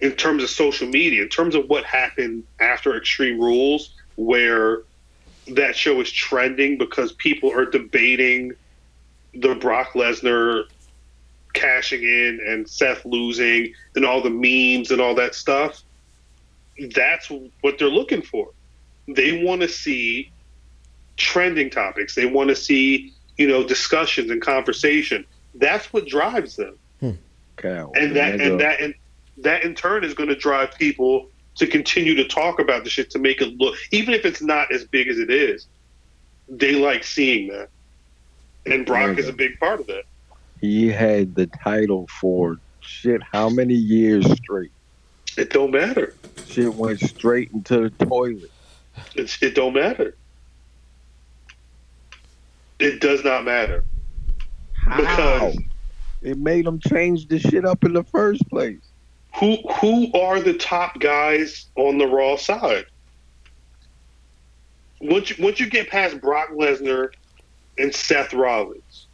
in terms of social media, in terms of what happened after Extreme Rules, where that show is trending because people are debating the Brock Lesnar cashing in and Seth losing and all the memes and all that stuff that's what they're looking for. They want to see trending topics. They want to see, you know, discussions and conversation. That's what drives them. Hmm. Cow. And that and that and that in turn is going to drive people to continue to talk about the shit to make it look even if it's not as big as it is. They like seeing that. And Brock is a big part of that. he had the title for shit how many years straight? It don't matter. Shit went straight into the toilet. It's, it don't matter. It does not matter. How? Because It made him change the shit up in the first place. Who who are the top guys on the Raw side? Once you, once you get past Brock Lesnar and Seth Rollins,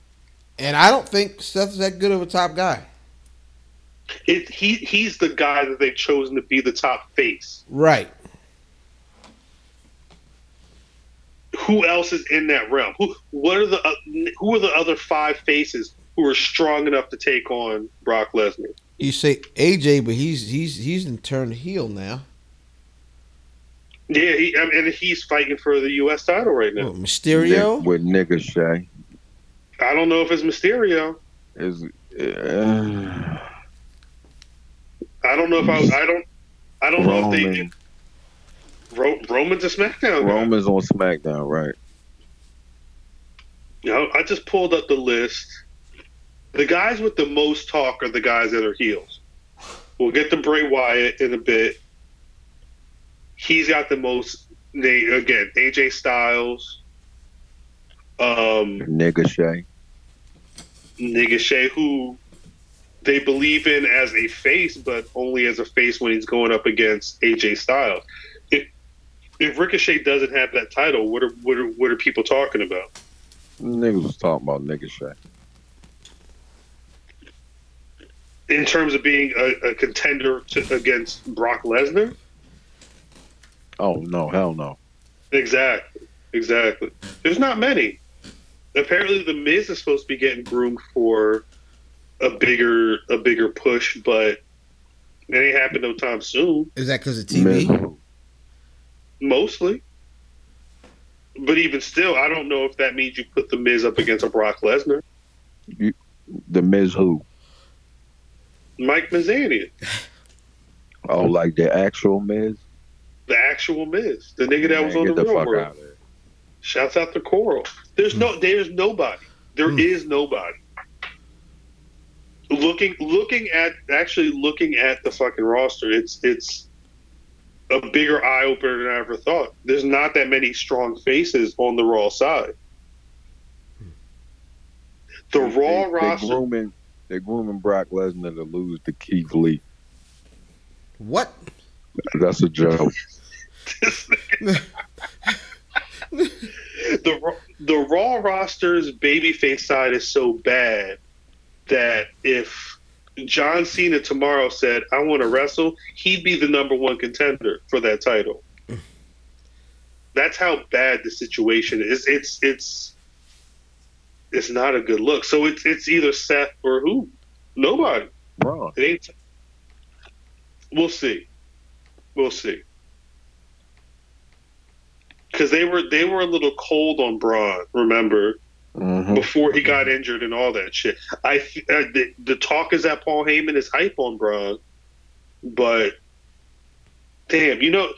And I don't think Seth's that good of a top guy. it, he he's the guy that they've chosen to be the top face. Right. Who else is in that realm? Who what are the uh, who are the other five faces who are strong enough to take on Brock Lesnar? You say AJ, but he's he's he's in turn heel now. Yeah, he, I mean, and he's fighting for the U.S. title right now. What, Mysterio. Nick- with nigga Shay. I don't know if it's Mysterio. Is uh, I don't know if I, I don't I don't know if they Roman. Ro- Roman's a SmackDown guy. Roman's on SmackDown, right? You know, I just pulled up the list. The guys with the most talk are the guys that are heels. We'll get to Bray Wyatt in a bit. He's got the most. They again, AJ Styles, um, Nigga Shay. nigga Shay, who they believe in as a face, but only as a face when he's going up against AJ Styles. If if Ricochet doesn't have that title, what are what are what are people talking about? Niggas was talking about nigga Shay. In terms of being a, a contender to, against Brock Lesnar? Oh no, hell no. Exactly, exactly. There's not many. Apparently, the Miz is supposed to be getting groomed for a bigger a bigger push, but it ain't happening no time soon. Is that because of TV? who? Mostly. But even still, I don't know if that means you put the Miz up against a Brock Lesnar. The Miz who? Mike Mizanin, Oh, like the actual Miz? the actual Miz, the nigga that was on the, the real fuck world. out of there. Shouts out to Coral. There's no there's nobody. There is Mm. nobody. Looking looking at actually looking at the fucking roster, it's it's a bigger eye opener than I ever thought. There's not that many strong faces on the Raw side. The They- Raw they, roster They grooming, they grooming Brock Lesnar to lose to Keith Lee. What? That's a joke. the Raw- the Raw roster's babyface side is so bad that if John Cena tomorrow said, "I want to wrestle," he'd be the number one contender for that title. Mm. That's how bad the situation is. It's it's it's not a good look. So it's it's either Seth or who. Nobody. Braun. It ain't. We'll see. We'll see. Because they were they were a little cold on Braun. Remember hmm before he got injured and all that shit. I uh, the, the talk is that Paul Heyman is hype on Braun, but damn, you know,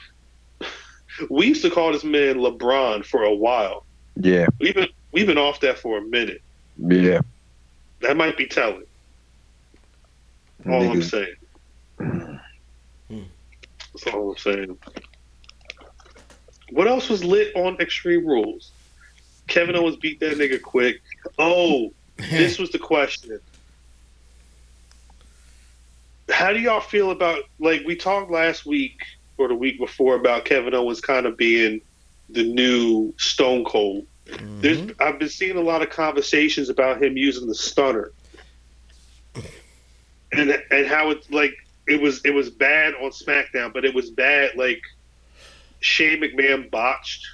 we used to call this man LeBron for a while. Yeah, We've been we've been off that for a minute. yeah. That might be telling. All I'm Niggas- saying. That's all I'm saying. What else was lit on Extreme Rules? Kevin Owens beat that nigga quick. Oh, this was the question. How do y'all feel about like we talked last week or the week before about Kevin Owens kind of being the new Stone Cold? There's I've been seeing a lot of conversations about him using the stunner. And and how it's like it was it was bad on SmackDown, but it was bad like Shane McMahon botched.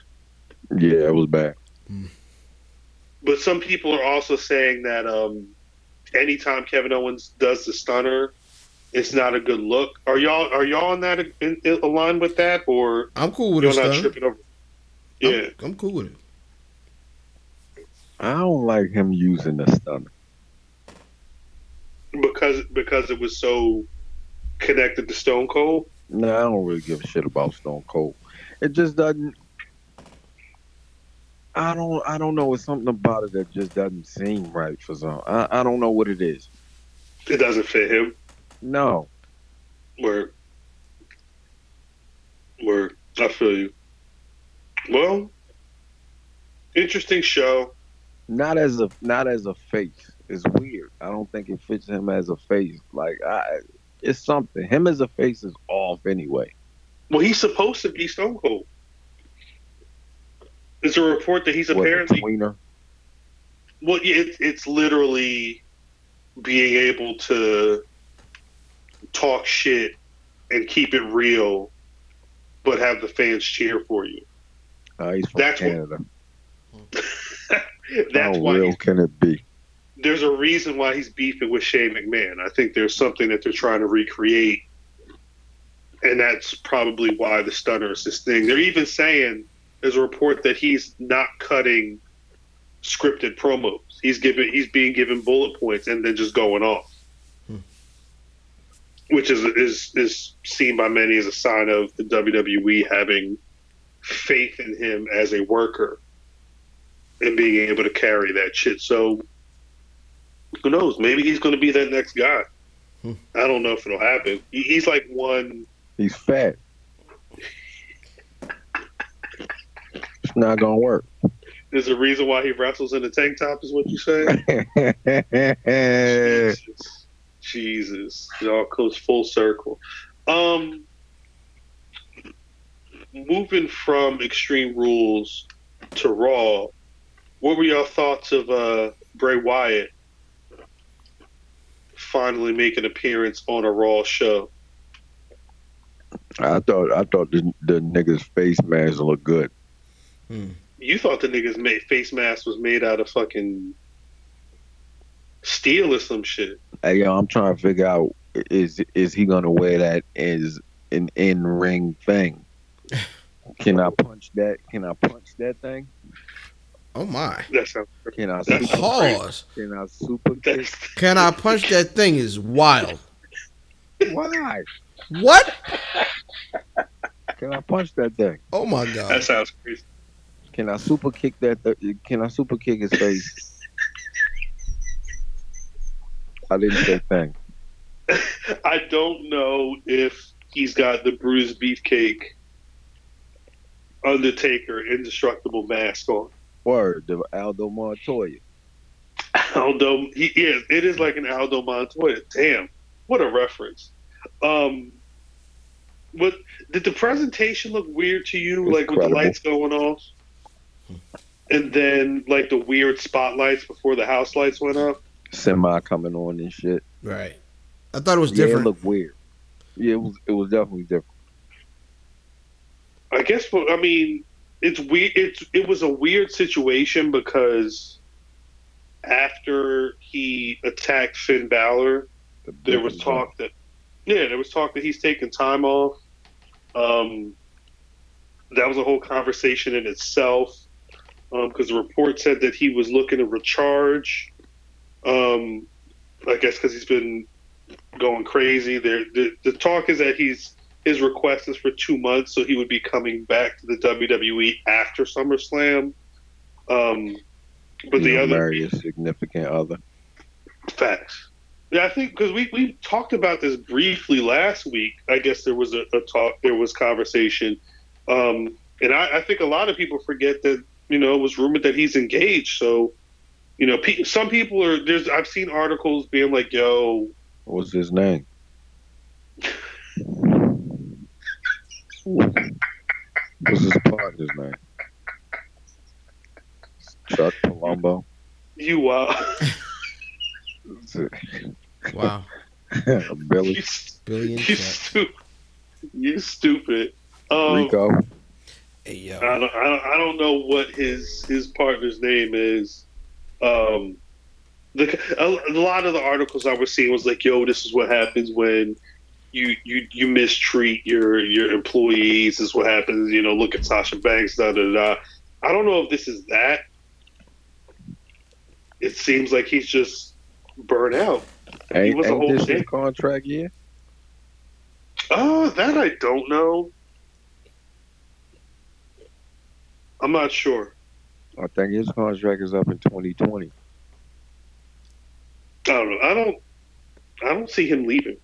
Yeah, it was bad. But some people are also saying that um, anytime Kevin Owens does the stunner, it's not a good look. Are y'all are y'all on that in, in, aligned with that, or I'm cool with you're it. not Stunner. tripping over? Yeah, I'm, I'm cool with it. I don't like him using the stunner. because because it was so connected to Stone Cold. No, I don't really give a shit about Stone Cold. It just doesn't. I don't. I don't know. It's something about it that just doesn't seem right for some. I, I don't know what it is. It doesn't fit him. No, Where, where I feel you. Well, interesting show. Not as a not as a face. It's weird. I don't think it fits him as a face. Like I, it's something. Him as a face is off anyway. Well, he's supposed to be Stone Cold. There's a report that he's What, apparently the tweener? Well, yeah, it's it's literally being able to talk shit and keep it real, but have the fans cheer for you. Uh, he's from That's what- Canada. That's How real he's, can it be? there's a reason why he's beefing with Shane McMahon. I think there's something that they're trying to recreate, and that's probably why the stunner is this thing. They're even saying there's a report that he's not cutting scripted promos. He's giving he's being given bullet points and then just going off, hmm. which is is is seen by many as a sign of the WWE having faith in him as a worker and being able to carry that shit. So who knows? Maybe he's going to be that next guy. Hmm. I don't know if it'll happen. He- He's like one. He's fat. It's not gonna work. There's a reason why he wrestles in a tank top, is what you say? Jesus. Jesus. It all goes full circle. Um, moving from Extreme Rules to Raw, what were your thoughts of uh, Bray Wyatt finally making an appearance on a Raw show? I thought I thought the, the nigga's face mask looked good. You thought the nigga's made, face mask was made out of fucking steel or some shit. Hey yo, I'm trying to figure out is is he gonna wear that as an in ring thing? Can I punch that? Can I punch that thing? Oh my. That sounds Can I That's super, Pause. can I super kick? Can I punch that thing? Is wild. Why? What? Can I punch that thing? Oh my god. that sounds crazy. Can I super kick that? Th- can I super kick his face? I didn't say thing. I don't know if he's got the Brutus Beefcake Undertaker indestructible mask on. Word, the Aldo Montoya. Aldo, he is. It is like an Aldo Montoya. Damn, what a reference. Um, but did the presentation look weird to you? It's like with the lights going off, and then like the weird spotlights before the house lights went up. Semi coming on and shit. Right. I thought it was Yeah, it different. looked weird. Yeah, it was. It was definitely different. I guess. For, I mean, it's weird. It's it was a weird situation because after he attacked Finn Balor, The there was talk that yeah, there was talk that he's taking time off. Um, that was a whole conversation in itself because the report said that he was looking to recharge. Um, I guess because he's been going crazy. There, the, the talk is that he's his request is for two months, so he would be coming back to the WWE after SummerSlam. Um, but You the other marry a significant other. Facts. Yeah, I think because we, we talked about this briefly last week. I guess there was a, a talk, there was conversation, um, and I, I think a lot of people forget that you know it was rumored that he's engaged. So, you know, pe- some people are there's I've seen articles being like, "Yo, What's his name? What's his partner's name? Chuck Palumbo. you uh, Wow. Billy you, Billion you check. stupid, you stupid." Um, Rico. Hey yo. I don't, I don't, I don't know what his his partner's name is. Um, the a, a lot of the articles I was seeing was like, "Yo, this is what happens when you you you mistreat your your employees. This is what happens. You know, look at Sasha Banks. Da da da." I don't know if this is that. It seems like he's just burnt out. Ain't, was a whole this contract year? Oh, that I don't know. I'm not sure. I think his contract is up in 2020. I don't know. I don't. I don't see him leaving.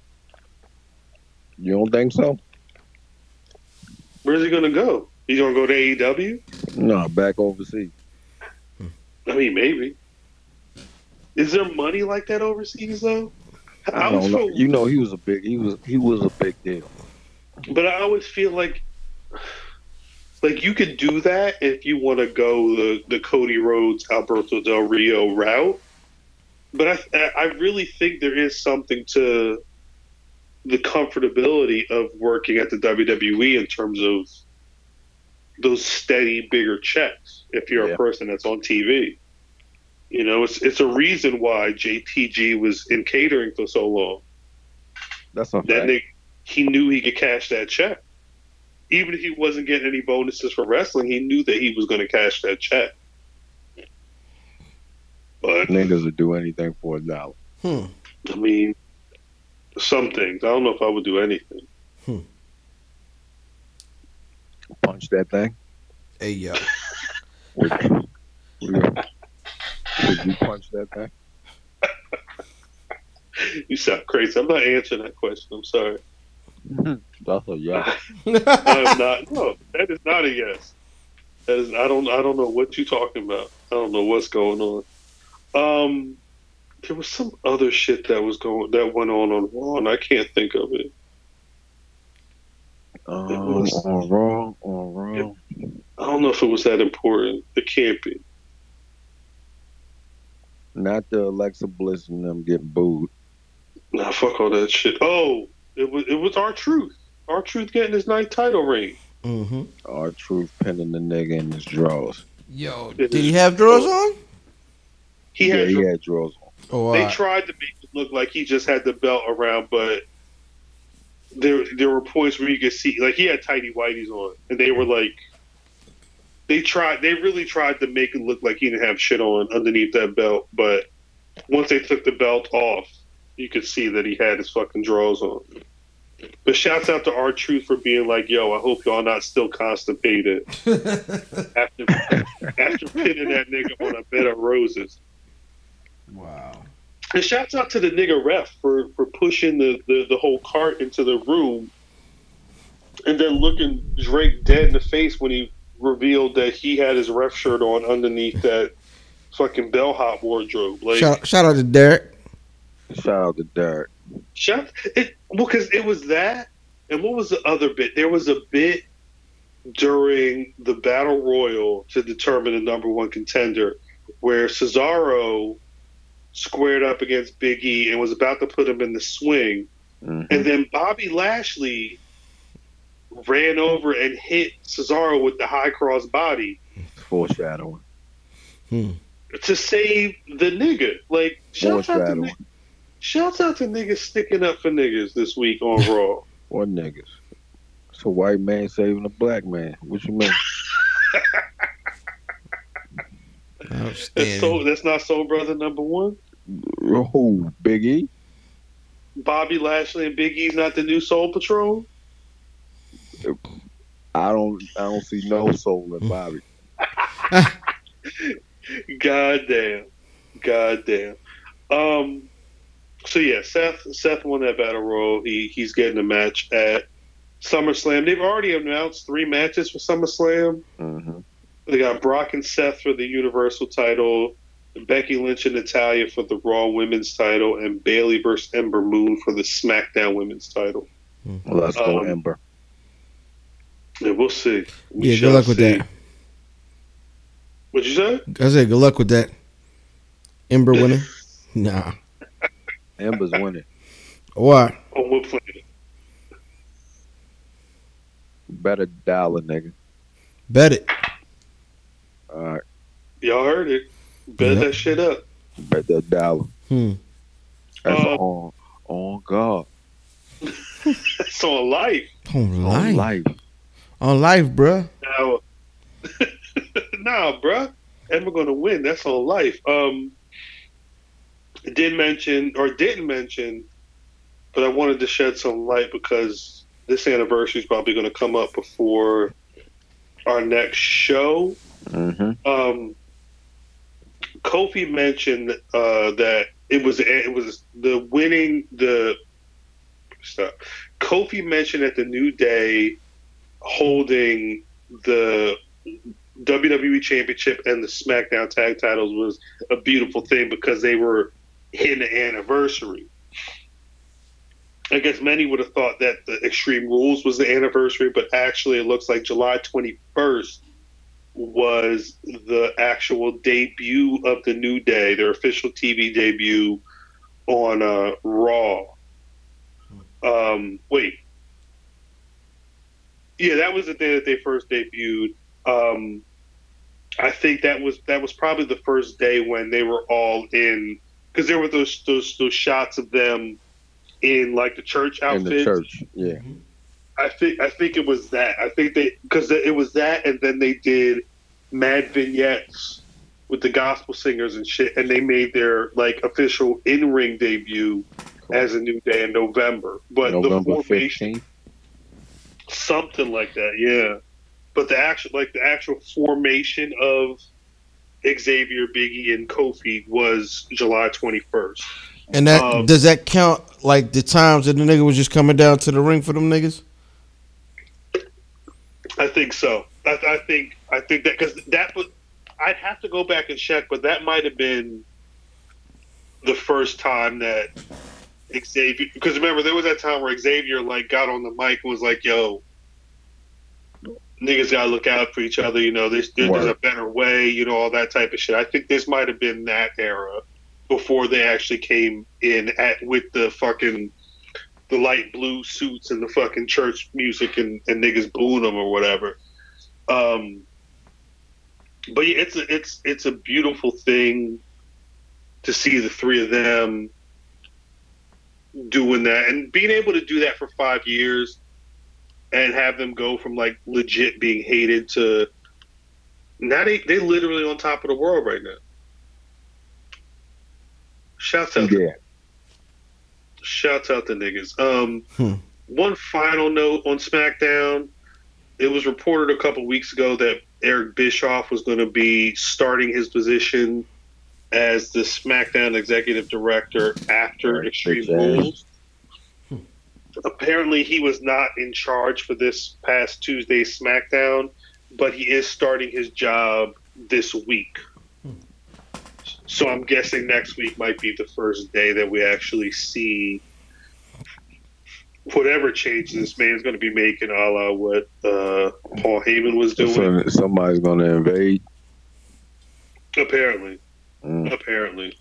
You don't think so? Where's he gonna go? He's gonna go to AEW? No, back overseas. I mean, maybe. Is there money like that overseas though? I I don't know. feel, You know, he was a big. He was. He was a big deal. but I always feel like, like you could do that if you want to go the the Cody Rhodes, Alberto Del Rio route. But I I really think there is something to the comfortability of working at the WWE in terms of those steady, bigger checks. If you're Yeah. a person that's on TV, you know, it's it's a reason why JTG was in catering for so long. That's a That fact. nigga, he knew he could cash that check. Even if he wasn't getting any bonuses for wrestling, he knew that he was going to cash that check. But Niggas would do anything for a dollar. Hmm. I mean, some things. I don't know if I would do anything. Punch that thing. Hey yo. Would, would, would you punch that thing? You sound crazy. I'm not answering that question. I'm sorry. That's a yeah. I'm not. No, that is not a yes. That is. I don't. I don't know what you're talking about. I don't know what's going on. Um, there was some other shit that was going that went on on Raw, and I can't think of it. Um, was- on wrong, on wrong. I don't know if it was that important. It can't be. Not the Alexa Bliss and them getting booed. Nah, fuck all that shit. Oh, it was. It was R Truth. R Truth getting his ninth title reign. Mm-hmm. R Truth pinning the nigga in his drawers. Yo, It did is- he have drawers on? He yeah, had. he had drawers on. Oh, they uh, tried to make it look like he just had the belt around, but there there were points where you could see like he had tidy whiteys on, and they were like they tried they really tried to make it look like he didn't have shit on underneath that belt, but once they took the belt off, you could see that he had his fucking drawers on. But shouts out to R Truth for being like, yo, I hope y'all not still constipated after after pinning that nigga on a bed of roses. Wow. And shouts out to the nigga ref for, for pushing the, the, the whole cart into the room and then looking Drake dead in the face when he revealed that he had his ref shirt on underneath that fucking bellhop wardrobe. Like, Shout, shout out to Derek. Shout out to Derek. Shout it well because it was that, and what was the other bit? There was a bit during the battle royal to determine the number one contender, where Cesaro squared up against Big E and was about to put him in the swing, Mhm. and then Bobby Lashley ran over and hit Cesaro with the high cross body Foreshadowing. Hmm. to save the nigga. Like, shout out to Foreshadowing. Shouts out to niggas sticking up for niggas this week on Raw. What niggas? It's a white man saving a black man. What you mean? That's Outstanding. so. That's not Soul Brother number one. Who? Big E? Bobby Lashley and Big E's not the new Soul Patrol. I don't. I don't see no soul in Bobby. God damn. God damn. Um so yeah, Seth Seth won that battle royal. He he's getting a match at SummerSlam. They've already announced three matches for SummerSlam. hmm They got Brock and Seth for the Universal title, Becky Lynch and Natalya for the Raw Women's title, and Bayley versus Ember Moon for the SmackDown Women's title. Well, let's go, Um, Ember. And we'll see. We Yeah, good luck with that. What'd you say? I said good luck with that. Ember winning? Nah. Ember's winning. Why? On what planet? Better dial dollar, nigga. Bet it. All right, Y'all heard it. Bet Yep. that shit up. bet that dollar. Hmm. That's Uh, on on God. That's on life. On On life. life. On life, bruh. Now, nah, bruh. And we're gonna win. That's on life. Um, did mention or didn't mention, but I wanted to shed some light because this anniversary is probably going to come up before our next show. hmm Um, Kofi mentioned uh, that it was it was the winning the stop. Kofi mentioned at the New Day holding the WWE Championship and the SmackDown Tag Titles was a beautiful thing because they were hitting the anniversary. I guess many would have thought that the Extreme Rules was the anniversary, but actually it looks like July 21st was the actual debut of the New Day, their official TV debut on uh, Raw. Um, wait. Yeah, that was the day that they first debuted. Um, I think that was that was probably the first day when they were all in because there were those those those shots of them in like the church In the church. Yeah. I think I think it was that. I think they because it was that, and then they did mad vignettes with the gospel singers and shit, and they made their like official in ring debut as a new day in November. But November the formation, fifteenth. something like that, yeah. But the actual like the actual formation of Xavier, Biggie, and Kofi was July twenty first. And that Um, does that count like the times that the nigga was just coming down to the ring for them niggas? I think so. I, I think I think that because that was I'd have to go back and check, but that might have been the first time that Xavier. Because remember, there was that time where Xavier like got on the mic and was like, "Yo, niggas gotta look out for each other. You know, there's there's a better way. You know, all that type of shit." I think this might have been that era before they actually came in at with the fucking the light blue suits and the fucking church music and, and niggas booing them or whatever. Um, but yeah, it's a, it's it's a beautiful thing to see the three of them doing that and being able to do that for five years and have them go from like legit being hated to now they they literally on top of the world right now. Shouts out Yeah. Shouts out to niggas. Um, Hmm. One final note on SmackDown. It was reported a couple weeks ago that Eric Bischoff was going to be starting his position as the SmackDown executive director after Extreme exactly. Rules. Apparently, he was not in charge for this past Tuesday's SmackDown, but he is starting his job this week. So I'm guessing next week might be the first day that we actually see whatever change this man's going to be making, a la what uh, Paul Heyman was doing. So somebody's gonna invade. apparently, Mm. apparently,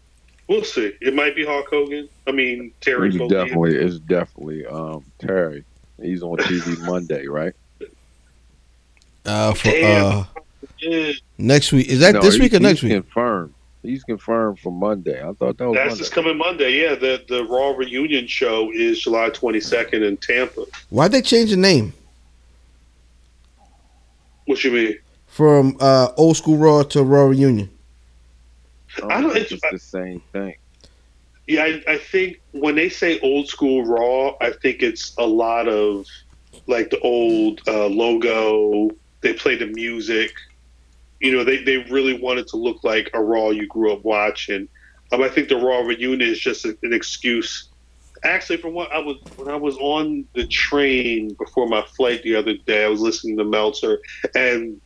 we'll see. It might be Hulk Hogan. I mean Terry. It's Bogan. definitely it's definitely um Terry. He's on TV Monday, right? Uh, for uh next week is that No, this week or he's next week? Confirmed. He's confirmed for Monday. I thought that was That's Monday. this coming Monday. Yeah, the the Raw reunion show is July 22nd in Tampa. Why'd they change the name What you mean? from uh, old school Raw to Raw reunion? I don't- think it's- it's the same thing. Yeah, I, I think when they say old school Raw, I think it's a lot of like the old uh, logo. They play the music. You know, they, they really wanted to look like a Raw you grew up watching. Um, I think the Raw reunion is just a, an excuse. Actually, from what I was when I was on the train before my flight the other day, I was listening to Meltzer, and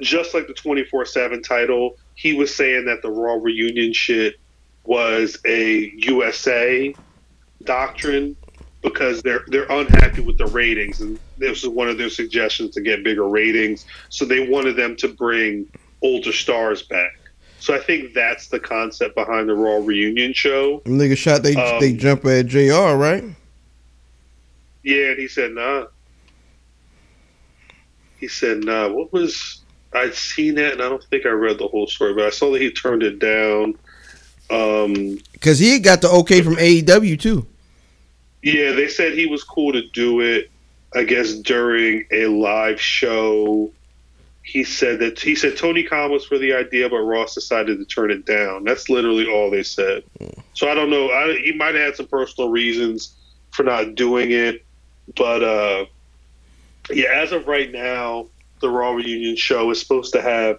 just like the twenty four seven title, he was saying that the Raw reunion shit was a USA doctrine because they're they're unhappy with the ratings, and this was one of their suggestions to get bigger ratings. So they wanted them to bring older stars back. So I think that's the concept behind the Raw reunion show. Them niggas shot they Um, they jump at Jr. Right? Yeah, and he said nah. He said nah. What was I'd seen that, and I don't think I read the whole story, but I saw that he turned it down. Um, Because he got the okay from AEW too. Yeah, they said he was cool to do it. I guess during a live show, he said that he said Tony Khan was for the idea, but Ross decided to turn it down. That's literally all they said. So I don't know. I, he might have had some personal reasons for not doing it, but uh, yeah, as of right now, the Raw reunion show is supposed to have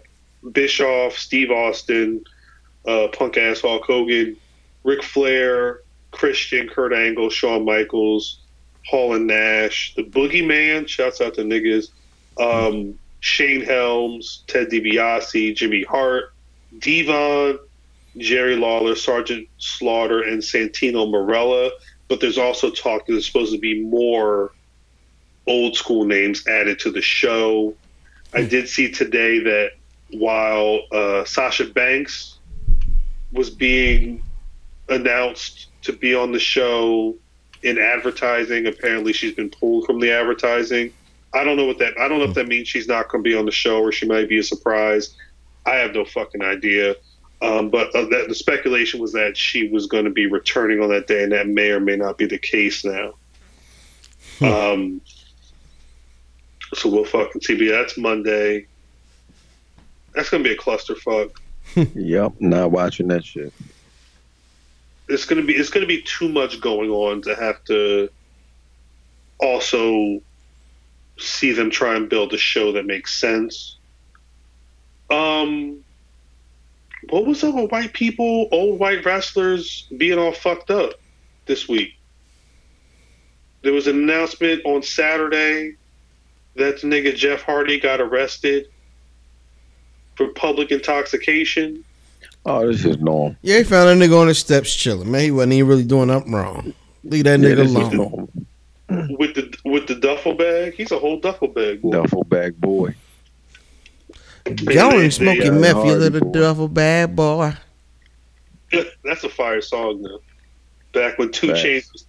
Bischoff, Steve Austin, uh, punk ass Hulk Hogan, Ric Flair, Christian, Kurt Angle, Shawn Michaels, Hall and Nash, the Boogeyman, shouts out to niggas, um, Shane Helms, Ted DiBiase, Jimmy Hart, Devon, Jerry Lawler, Sergeant Slaughter, and Santino Marella. But there's also talk that there's supposed to be more old school names added to the show. I did see today that while uh, Sasha Banks was being announced to be on the show in advertising. Apparently, she's been pulled from the advertising. I don't know what that. I don't know if that means she's not going to be on the show or she might be a surprise. I have no fucking idea. Um, but uh, that, the speculation was that she was going to be returning on that day, and that may or may not be the case now. Um, so we'll fucking see. But yeah, that's Monday. That's going to be a clusterfuck. Yep, not watching that shit. It's gonna be it's gonna be too much going on to have to also see them try and build a show that makes sense. Um, what was up with white people, old white wrestlers being all fucked up this week? There was an announcement on Saturday that the nigga Jeff Hardy got arrested for public intoxication. Oh, this is normal. Yeah, he found a nigga on the steps chilling. Man, he wasn't even really doing nothing wrong. Leave that nigga this is alone. with the with the duffel bag. He's a whole duffel bag. Boy. Duffel bag boy. Y'all They- ain't smoking meth, you little boy. duffel bad boy. That's a fire song now. Back when Two Facts. Chains, was,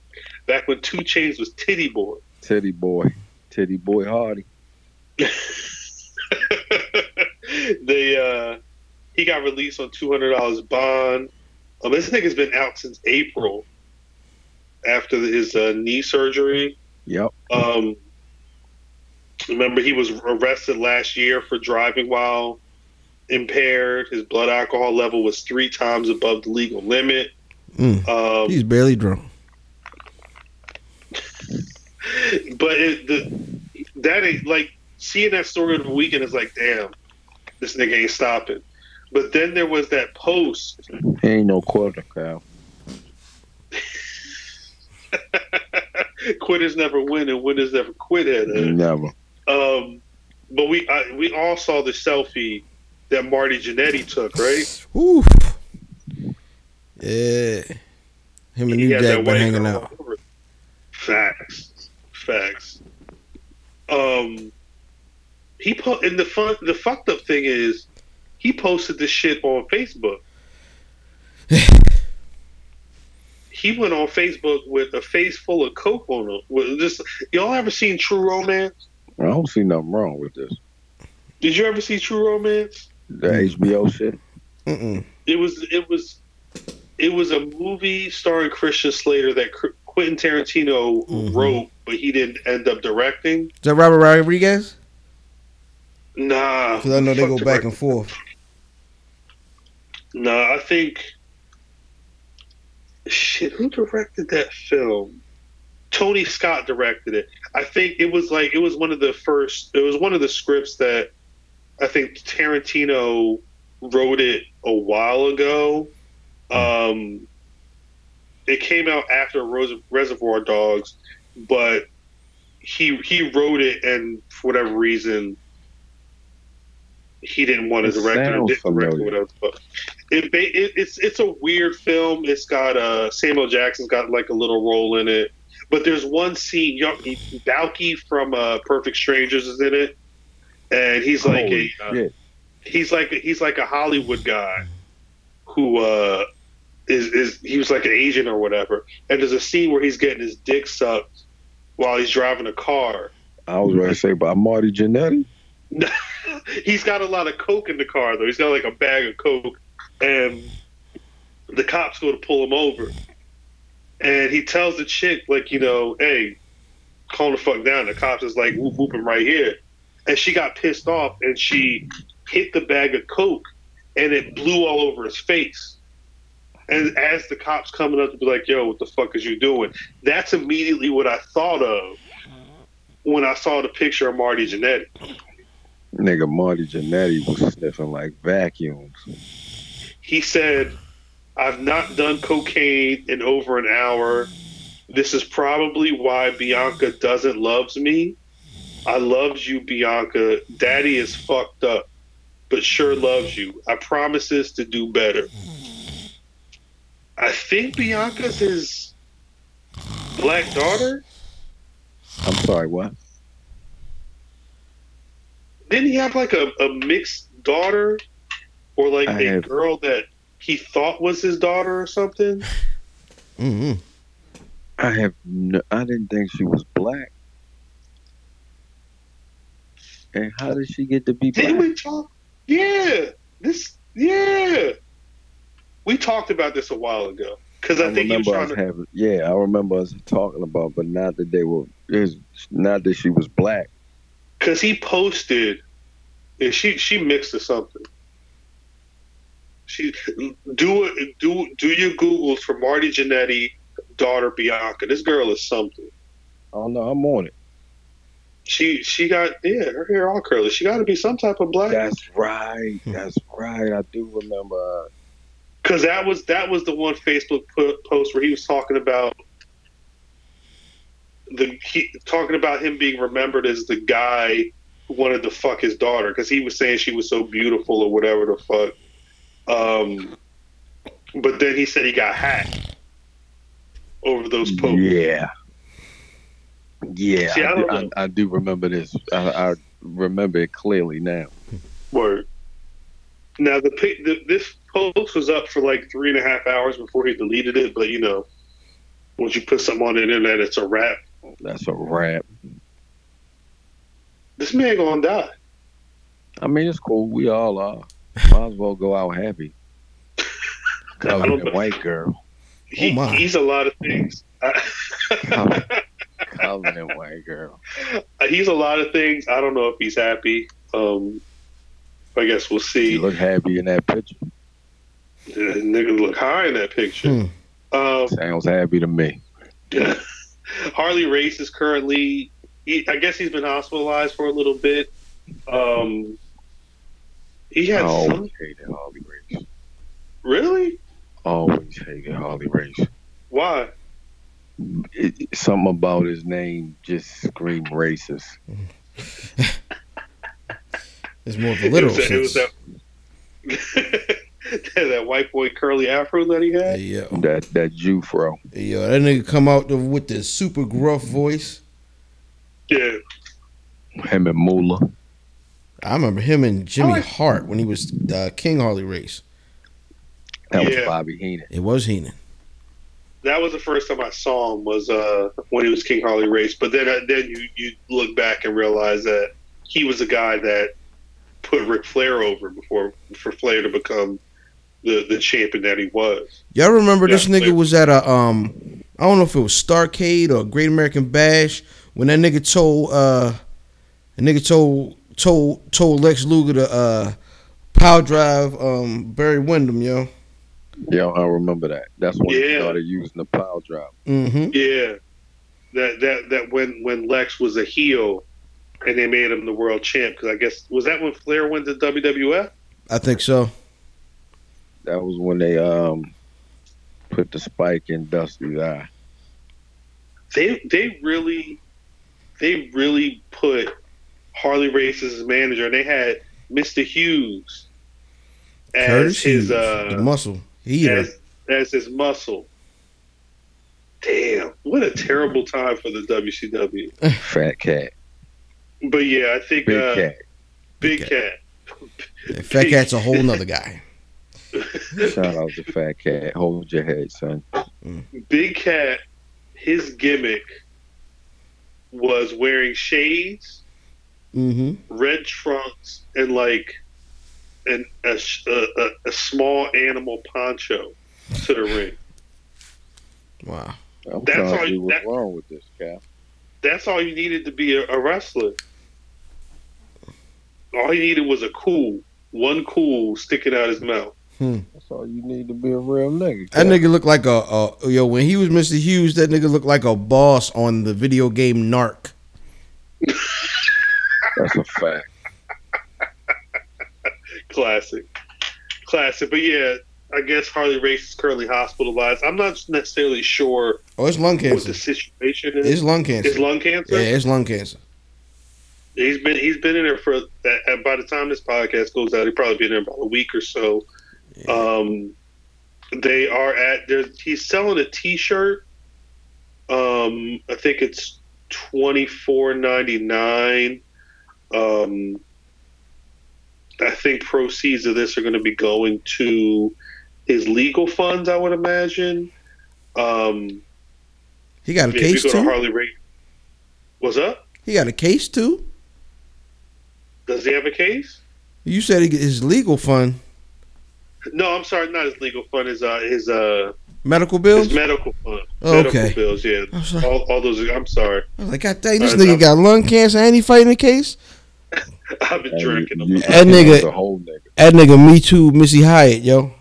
back when 2 Chainz was Titty Boy. Titty boy. Titty boy Hardy. they uh, he got released on two hundred dollars bond. Um, this nigga's been out since April after his uh, knee surgery. Yep. Um, remember, he was arrested last year for driving while impaired. His blood alcohol level was three times above the legal limit. Mm. Um, He's barely drunk. but it, the that ain't like seeing that story of the weekend is like, damn, this nigga ain't stopping. But then there was that post. Ain't no quarter cow. Quitters never win and winners never quit at it. Never. Um, but we I, we all saw the selfie that Marty Jannetty took, right? Oof. Yeah. Him and He New Jack been white hanging out. over. Facts, facts. Um, he put and the fun. The fucked up thing is, he posted this shit on Facebook. he went on Facebook with a face full of coke on him. With just y'all ever seen True Romance? I don't see nothing wrong with this. Did you ever see True Romance? The HBO shit. Mm-mm. It was it was it was a movie starring Christian Slater that Qu- Quentin Tarantino Mhm. wrote, but he didn't end up directing. Is that Robert Rodriguez? Nah, Because I know they go back and forth. Nah, I think shit. Who directed that film? Tony Scott directed it. I think it was like it was one of the first. It was one of the scripts that I think Tarantino wrote it a while ago. Um, it came out after Ros- Reservoir Dogs, but he he wrote it, and for whatever reason, he didn't want to direct it. or didn't direct it, whatever. But it, it it's it's a weird film. It's got uh Samuel Jackson's got like a little role in it, but there's one scene. Balki from uh, Perfect Strangers is in it, and he's like Holy a uh, he's like he's like a Hollywood guy who uh is is he was like an agent or whatever. And there's a scene where he's getting his dick sucked while he's driving a car. I was ready to say by Marty Jannetty. he's got a lot of coke in the car though. He's got like a bag of coke, and the cops go to pull him over, and he tells the chick like, you know, hey, calm the fuck down. The cops is like whoop whooping right here, and she got pissed off and she hit the bag of coke, and it blew all over his face. And as the cops coming up to be like, yo, what the fuck is you doing? That's immediately what I thought of when I saw the picture of Marty Jannetty. Nigga, Marty Jannetty was sniffing like vacuums. He said, I've not done cocaine in over an hour. This is probably why Bianca doesn't loves me. I loves you, Bianca. Daddy is fucked up, but sure loves you. I promises to do better. I think Bianca's his black daughter. I'm sorry, what? Didn't he have like a, a mixed daughter? Or like I a have- girl that he thought was his daughter or something? Mm-hmm. I have no, I didn't think she was black. And how did she get to be Didn't black? we talk? Yeah, this. Yeah, we talked about this a while ago because I, I think he was trying us to. having, yeah, I remember us talking about, but not that they were, is not that she was black. Because he posted, and she she mixed or something. She do it. Do do your googles for Marty Jannetty daughter Bianca. This girl is something. Oh no, I'm on it. She she got yeah her hair all curly. She got to be some type of black. That's right. That's right. I do remember. Uh, because that was that was the one Facebook po- post where he was talking about the he, talking about him being remembered as the guy who wanted to fuck his daughter because he was saying she was so beautiful or whatever the fuck. Um, but then he said he got hacked over those posts. Yeah. Yeah, See, I I, do, I. I do remember this. I, I remember it clearly now. Word. Now the, the this post was up for like three and a half hours before he deleted it, but you know, once you put something on the internet, it's a wrap. That's a wrap. This man gonna die. I mean, it's cool. We all are. Might as well go out happy. I don't Covered know. in white girl. He, Oh, my. He's a lot of things. Covered in white girl. he's a lot of things. I don't know if he's happy. Um, I guess we'll see. You look happy in that picture. The nigga look high in that picture. Hmm. Um, Sounds happy to me. Harley Race is currently. He, I guess he's been hospitalized for a little bit. Um, he I had some, always hated Harley Race. really. Always hated Harley Race. Why? It, it- something about his name just screamed racist. It's more of a literal it was, that, it was sense. that, that white boy curly afro that he Hey, had. yo. That that Jew fro. Hey, yo, that nigga come out there with the super gruff voice. Yeah, Him and Moolah. I remember him and Jimmy like- Hart when he was uh, King Harley Race. That was Bobby Heenan. It was Heenan. that was the first time I saw him was uh, when he was King Harley Race. But then uh, then you you look back and realize that he was the guy that put put Ric Flair over before for Flair to become the the champion that he was. Y'all remember this nigga Flair. was at a um I don't know if it was Starcade or Great American Bash when that nigga told uh the nigga told told told Lex Luger to uh power drive um Barry Windham, yo. Yeah, I remember that. That's when he Yeah. started using the power drive. Mm-hmm. Yeah, that that that when when Lex was a heel, and they made him the world champ because I guess was that when Flair went to WWF. I think so. That was when they um put the spike in Dusty's eye. They they really they really put Harley Race as his manager, and they had Mister Hughes as Curtis his Hughes, uh the muscle. He as as his muscle. Damn, what a terrible time for the WCW. Fat cat. But yeah, I think Big uh, cat. Big Cat. Cat. Fat Cat's a whole nother guy. Shout out to Fat Cat. Hold your head, son. Big Cat, his gimmick was wearing shades, Mm-hmm. red trunks, and like an a, a, a, a small animal poncho to the ring. Wow. I'm That's all you- what's that- wrong with this cat. That's all you needed to be a, a wrestler. All he needed was a cool, one cool sticking out his mouth. That's all you need to be a real nigga. That nigga looked like a, a yo when he was Mr. Hughes. That nigga looked like a boss on the video game Narc. That's a fact. Classic. Classic. But yeah, I guess Harley Race is currently hospitalized. I'm not necessarily sure Oh, it's lung cancer. what the situation is. It's lung cancer. It's lung cancer? Yeah, it's lung cancer. He's been he's been in there for. Uh, by the time this podcast goes out, he'll probably be in there about a week or so. Um, they are at. there's- He's selling a T-shirt. Um, I think it's twenty four ninety nine. Um, I think proceeds of this are going to be going to his legal funds. I would imagine. Um, He got a case to too. Harley Race, what's up? He got a case too. Does he have a case? You said his legal fund, No, I'm sorry, not his legal fund. His uh, his uh, medical bills. his medical fund. Oh, medical okay. bills. Yeah, I'm all, all those. I'm sorry. I was like, God dang, this Uh, nigga no. got lung cancer and he fighting a case. I've been Hey, drinking you- them. That nigga- The whole nigga. That nigga, me too, Missy Hyatt, yo.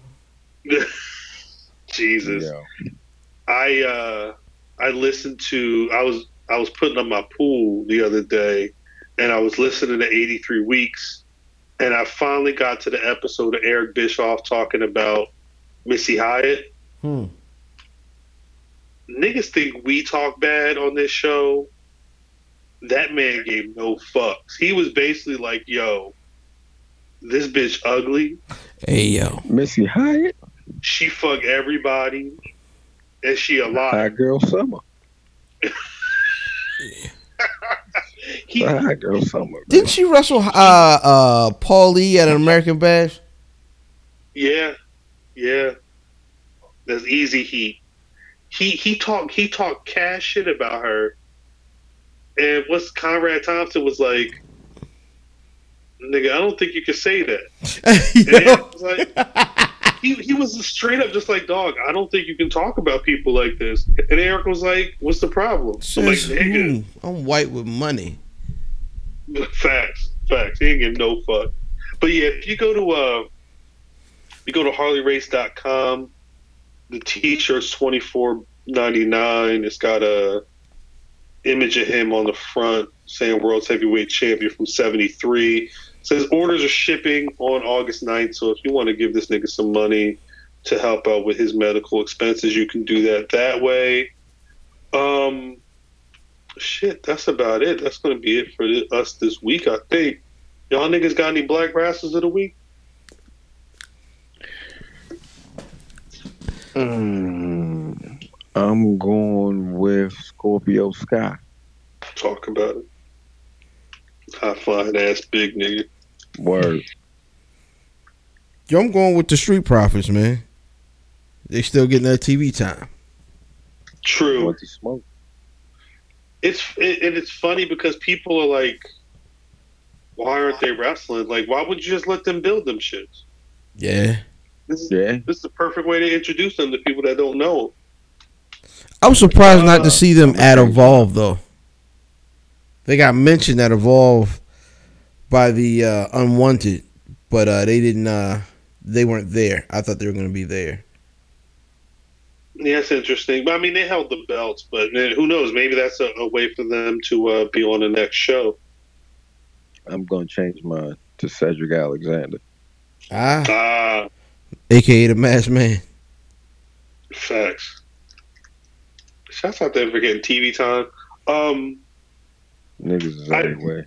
Jesus, Yeah. I uh, I listened to. I was I was putting on my pool the other day, and I was listening to 83 Weeks, and I finally got to the episode of Eric Bischoff talking about Missy Hyatt. Hmm. niggas think we talk bad on this show. That man gave no fucks. He was basically like, "Yo, this bitch ugly. Hey, yo. Missy Hyatt, She fuck everybody, and she High alive." Girl Summer. He, High Girl Summer. man. Didn't she wrestle uh uh Paul Lee at an American Bash? yeah, yeah. That's easy heat. He he talked he talked cash shit about her, and what's Conrad Thompson was like. Nigga, I don't think you can say that. And Yo. Eric was like, he, he was straight up just like, dog, I don't think you can talk about people like this. And Eric was like, what's the problem? I'm like, nigga. I'm white with money. facts, facts. He ain't give no fuck. But yeah, if you go to, uh, you go to harleyrace.com, the t-shirt's twenty four ninety nine. It's got a image of him on the front saying world's heavyweight champion from 73 says orders are shipping on august 9th so if you want to give this nigga some money to help out with his medical expenses you can do that that way. Um shit that's about it. That's gonna be it for us this week i think. Y'all niggas got any black rascals of the week Mm, I'm going with Scorpio Sky. talk about it high flying ass big nigga Word. Yo, I'm going with the Street Profits, man. They still getting that TV time. true Want to smoke? it's it, and it's funny because people are like why aren't they wrestling? Like, why would you just let them build them shits? Yeah. This is Yeah. this is the perfect way to introduce them to people that don't know. I was surprised not Uh, to see them at Evolve though. They got mentioned at Evolve by the uh, Unwanted, but uh, they didn't. Uh, they weren't there. I thought they were going to be there. Yeah, it's interesting. But I mean, they held the belts, but then who knows? Maybe that's a, a way for them to uh, be on the next show. I'm gonna change mine to Cedric Alexander. Ah, Ah, aka the Masked Man. facts. Shouts out there for getting TV time. Um, Niggas is I- anyway.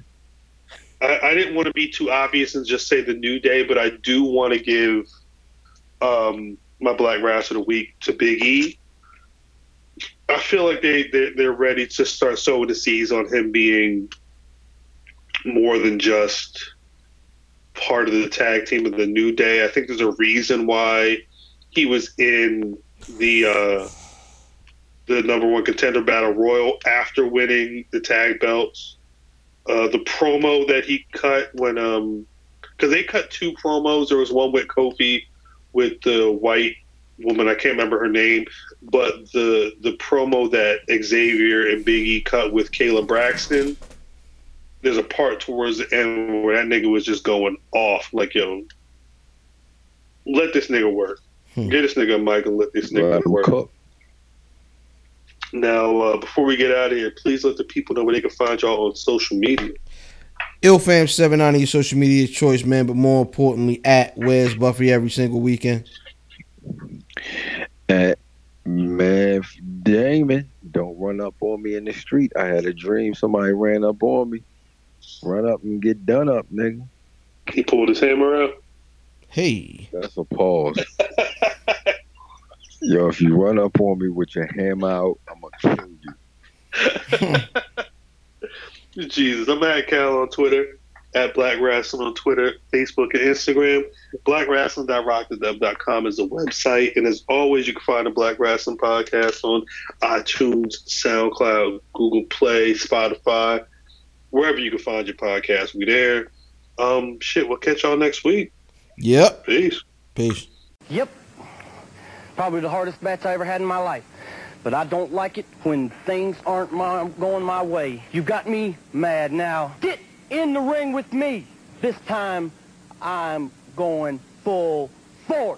I, I didn't want to be too obvious and just say the new day, but I do want to give um, my Black Rass of the Week to Big E. I feel like they they're, they're ready to start sowing the seeds on him being more than just part of the tag team of the New Day. I think there's a reason why he was in the uh, the number one contender battle royal after winning the tag belts uh, the promo that he cut when um because they cut two promos. There was one with Kofi with the white woman. I can't remember her name, but the the promo that Xavier and Big E cut with Kayla Braxton. There's a part towards the end where that nigga was just going off like yo. Let this nigga work. Hmm. Get this nigga a mic and let this nigga Let 'em work. cook. Now, uh, before we get out of here, please let the people know where they can find y'all on social media. Ilfam7 on your social media choice, man. But more importantly, at Where's Buffy every single weekend. At man, Damon, don't run up on me in the street. I had a dream somebody ran up on me. Run up and get done up, nigga. He pulled his hammer out. Hey, That's a pause. Yo, if you run up on me with your hammer out, I'm gonna kill you. Jesus, I'm at Cal on Twitter, at Black Wrestling on Twitter, Facebook, and Instagram. BlackWrestling.rockthedub.com is the website. And as always, you can find the Black Wrestling Podcast on iTunes, SoundCloud, Google Play, Spotify, wherever you can find your podcast. We there. Um, shit, we'll catch y'all next week. yep. Peace. Peace. Yep. Probably the hardest match I ever had in my life. But I don't like it when things aren't my, going my way. You got me mad now. Get in the ring with me. This time, I'm going full force.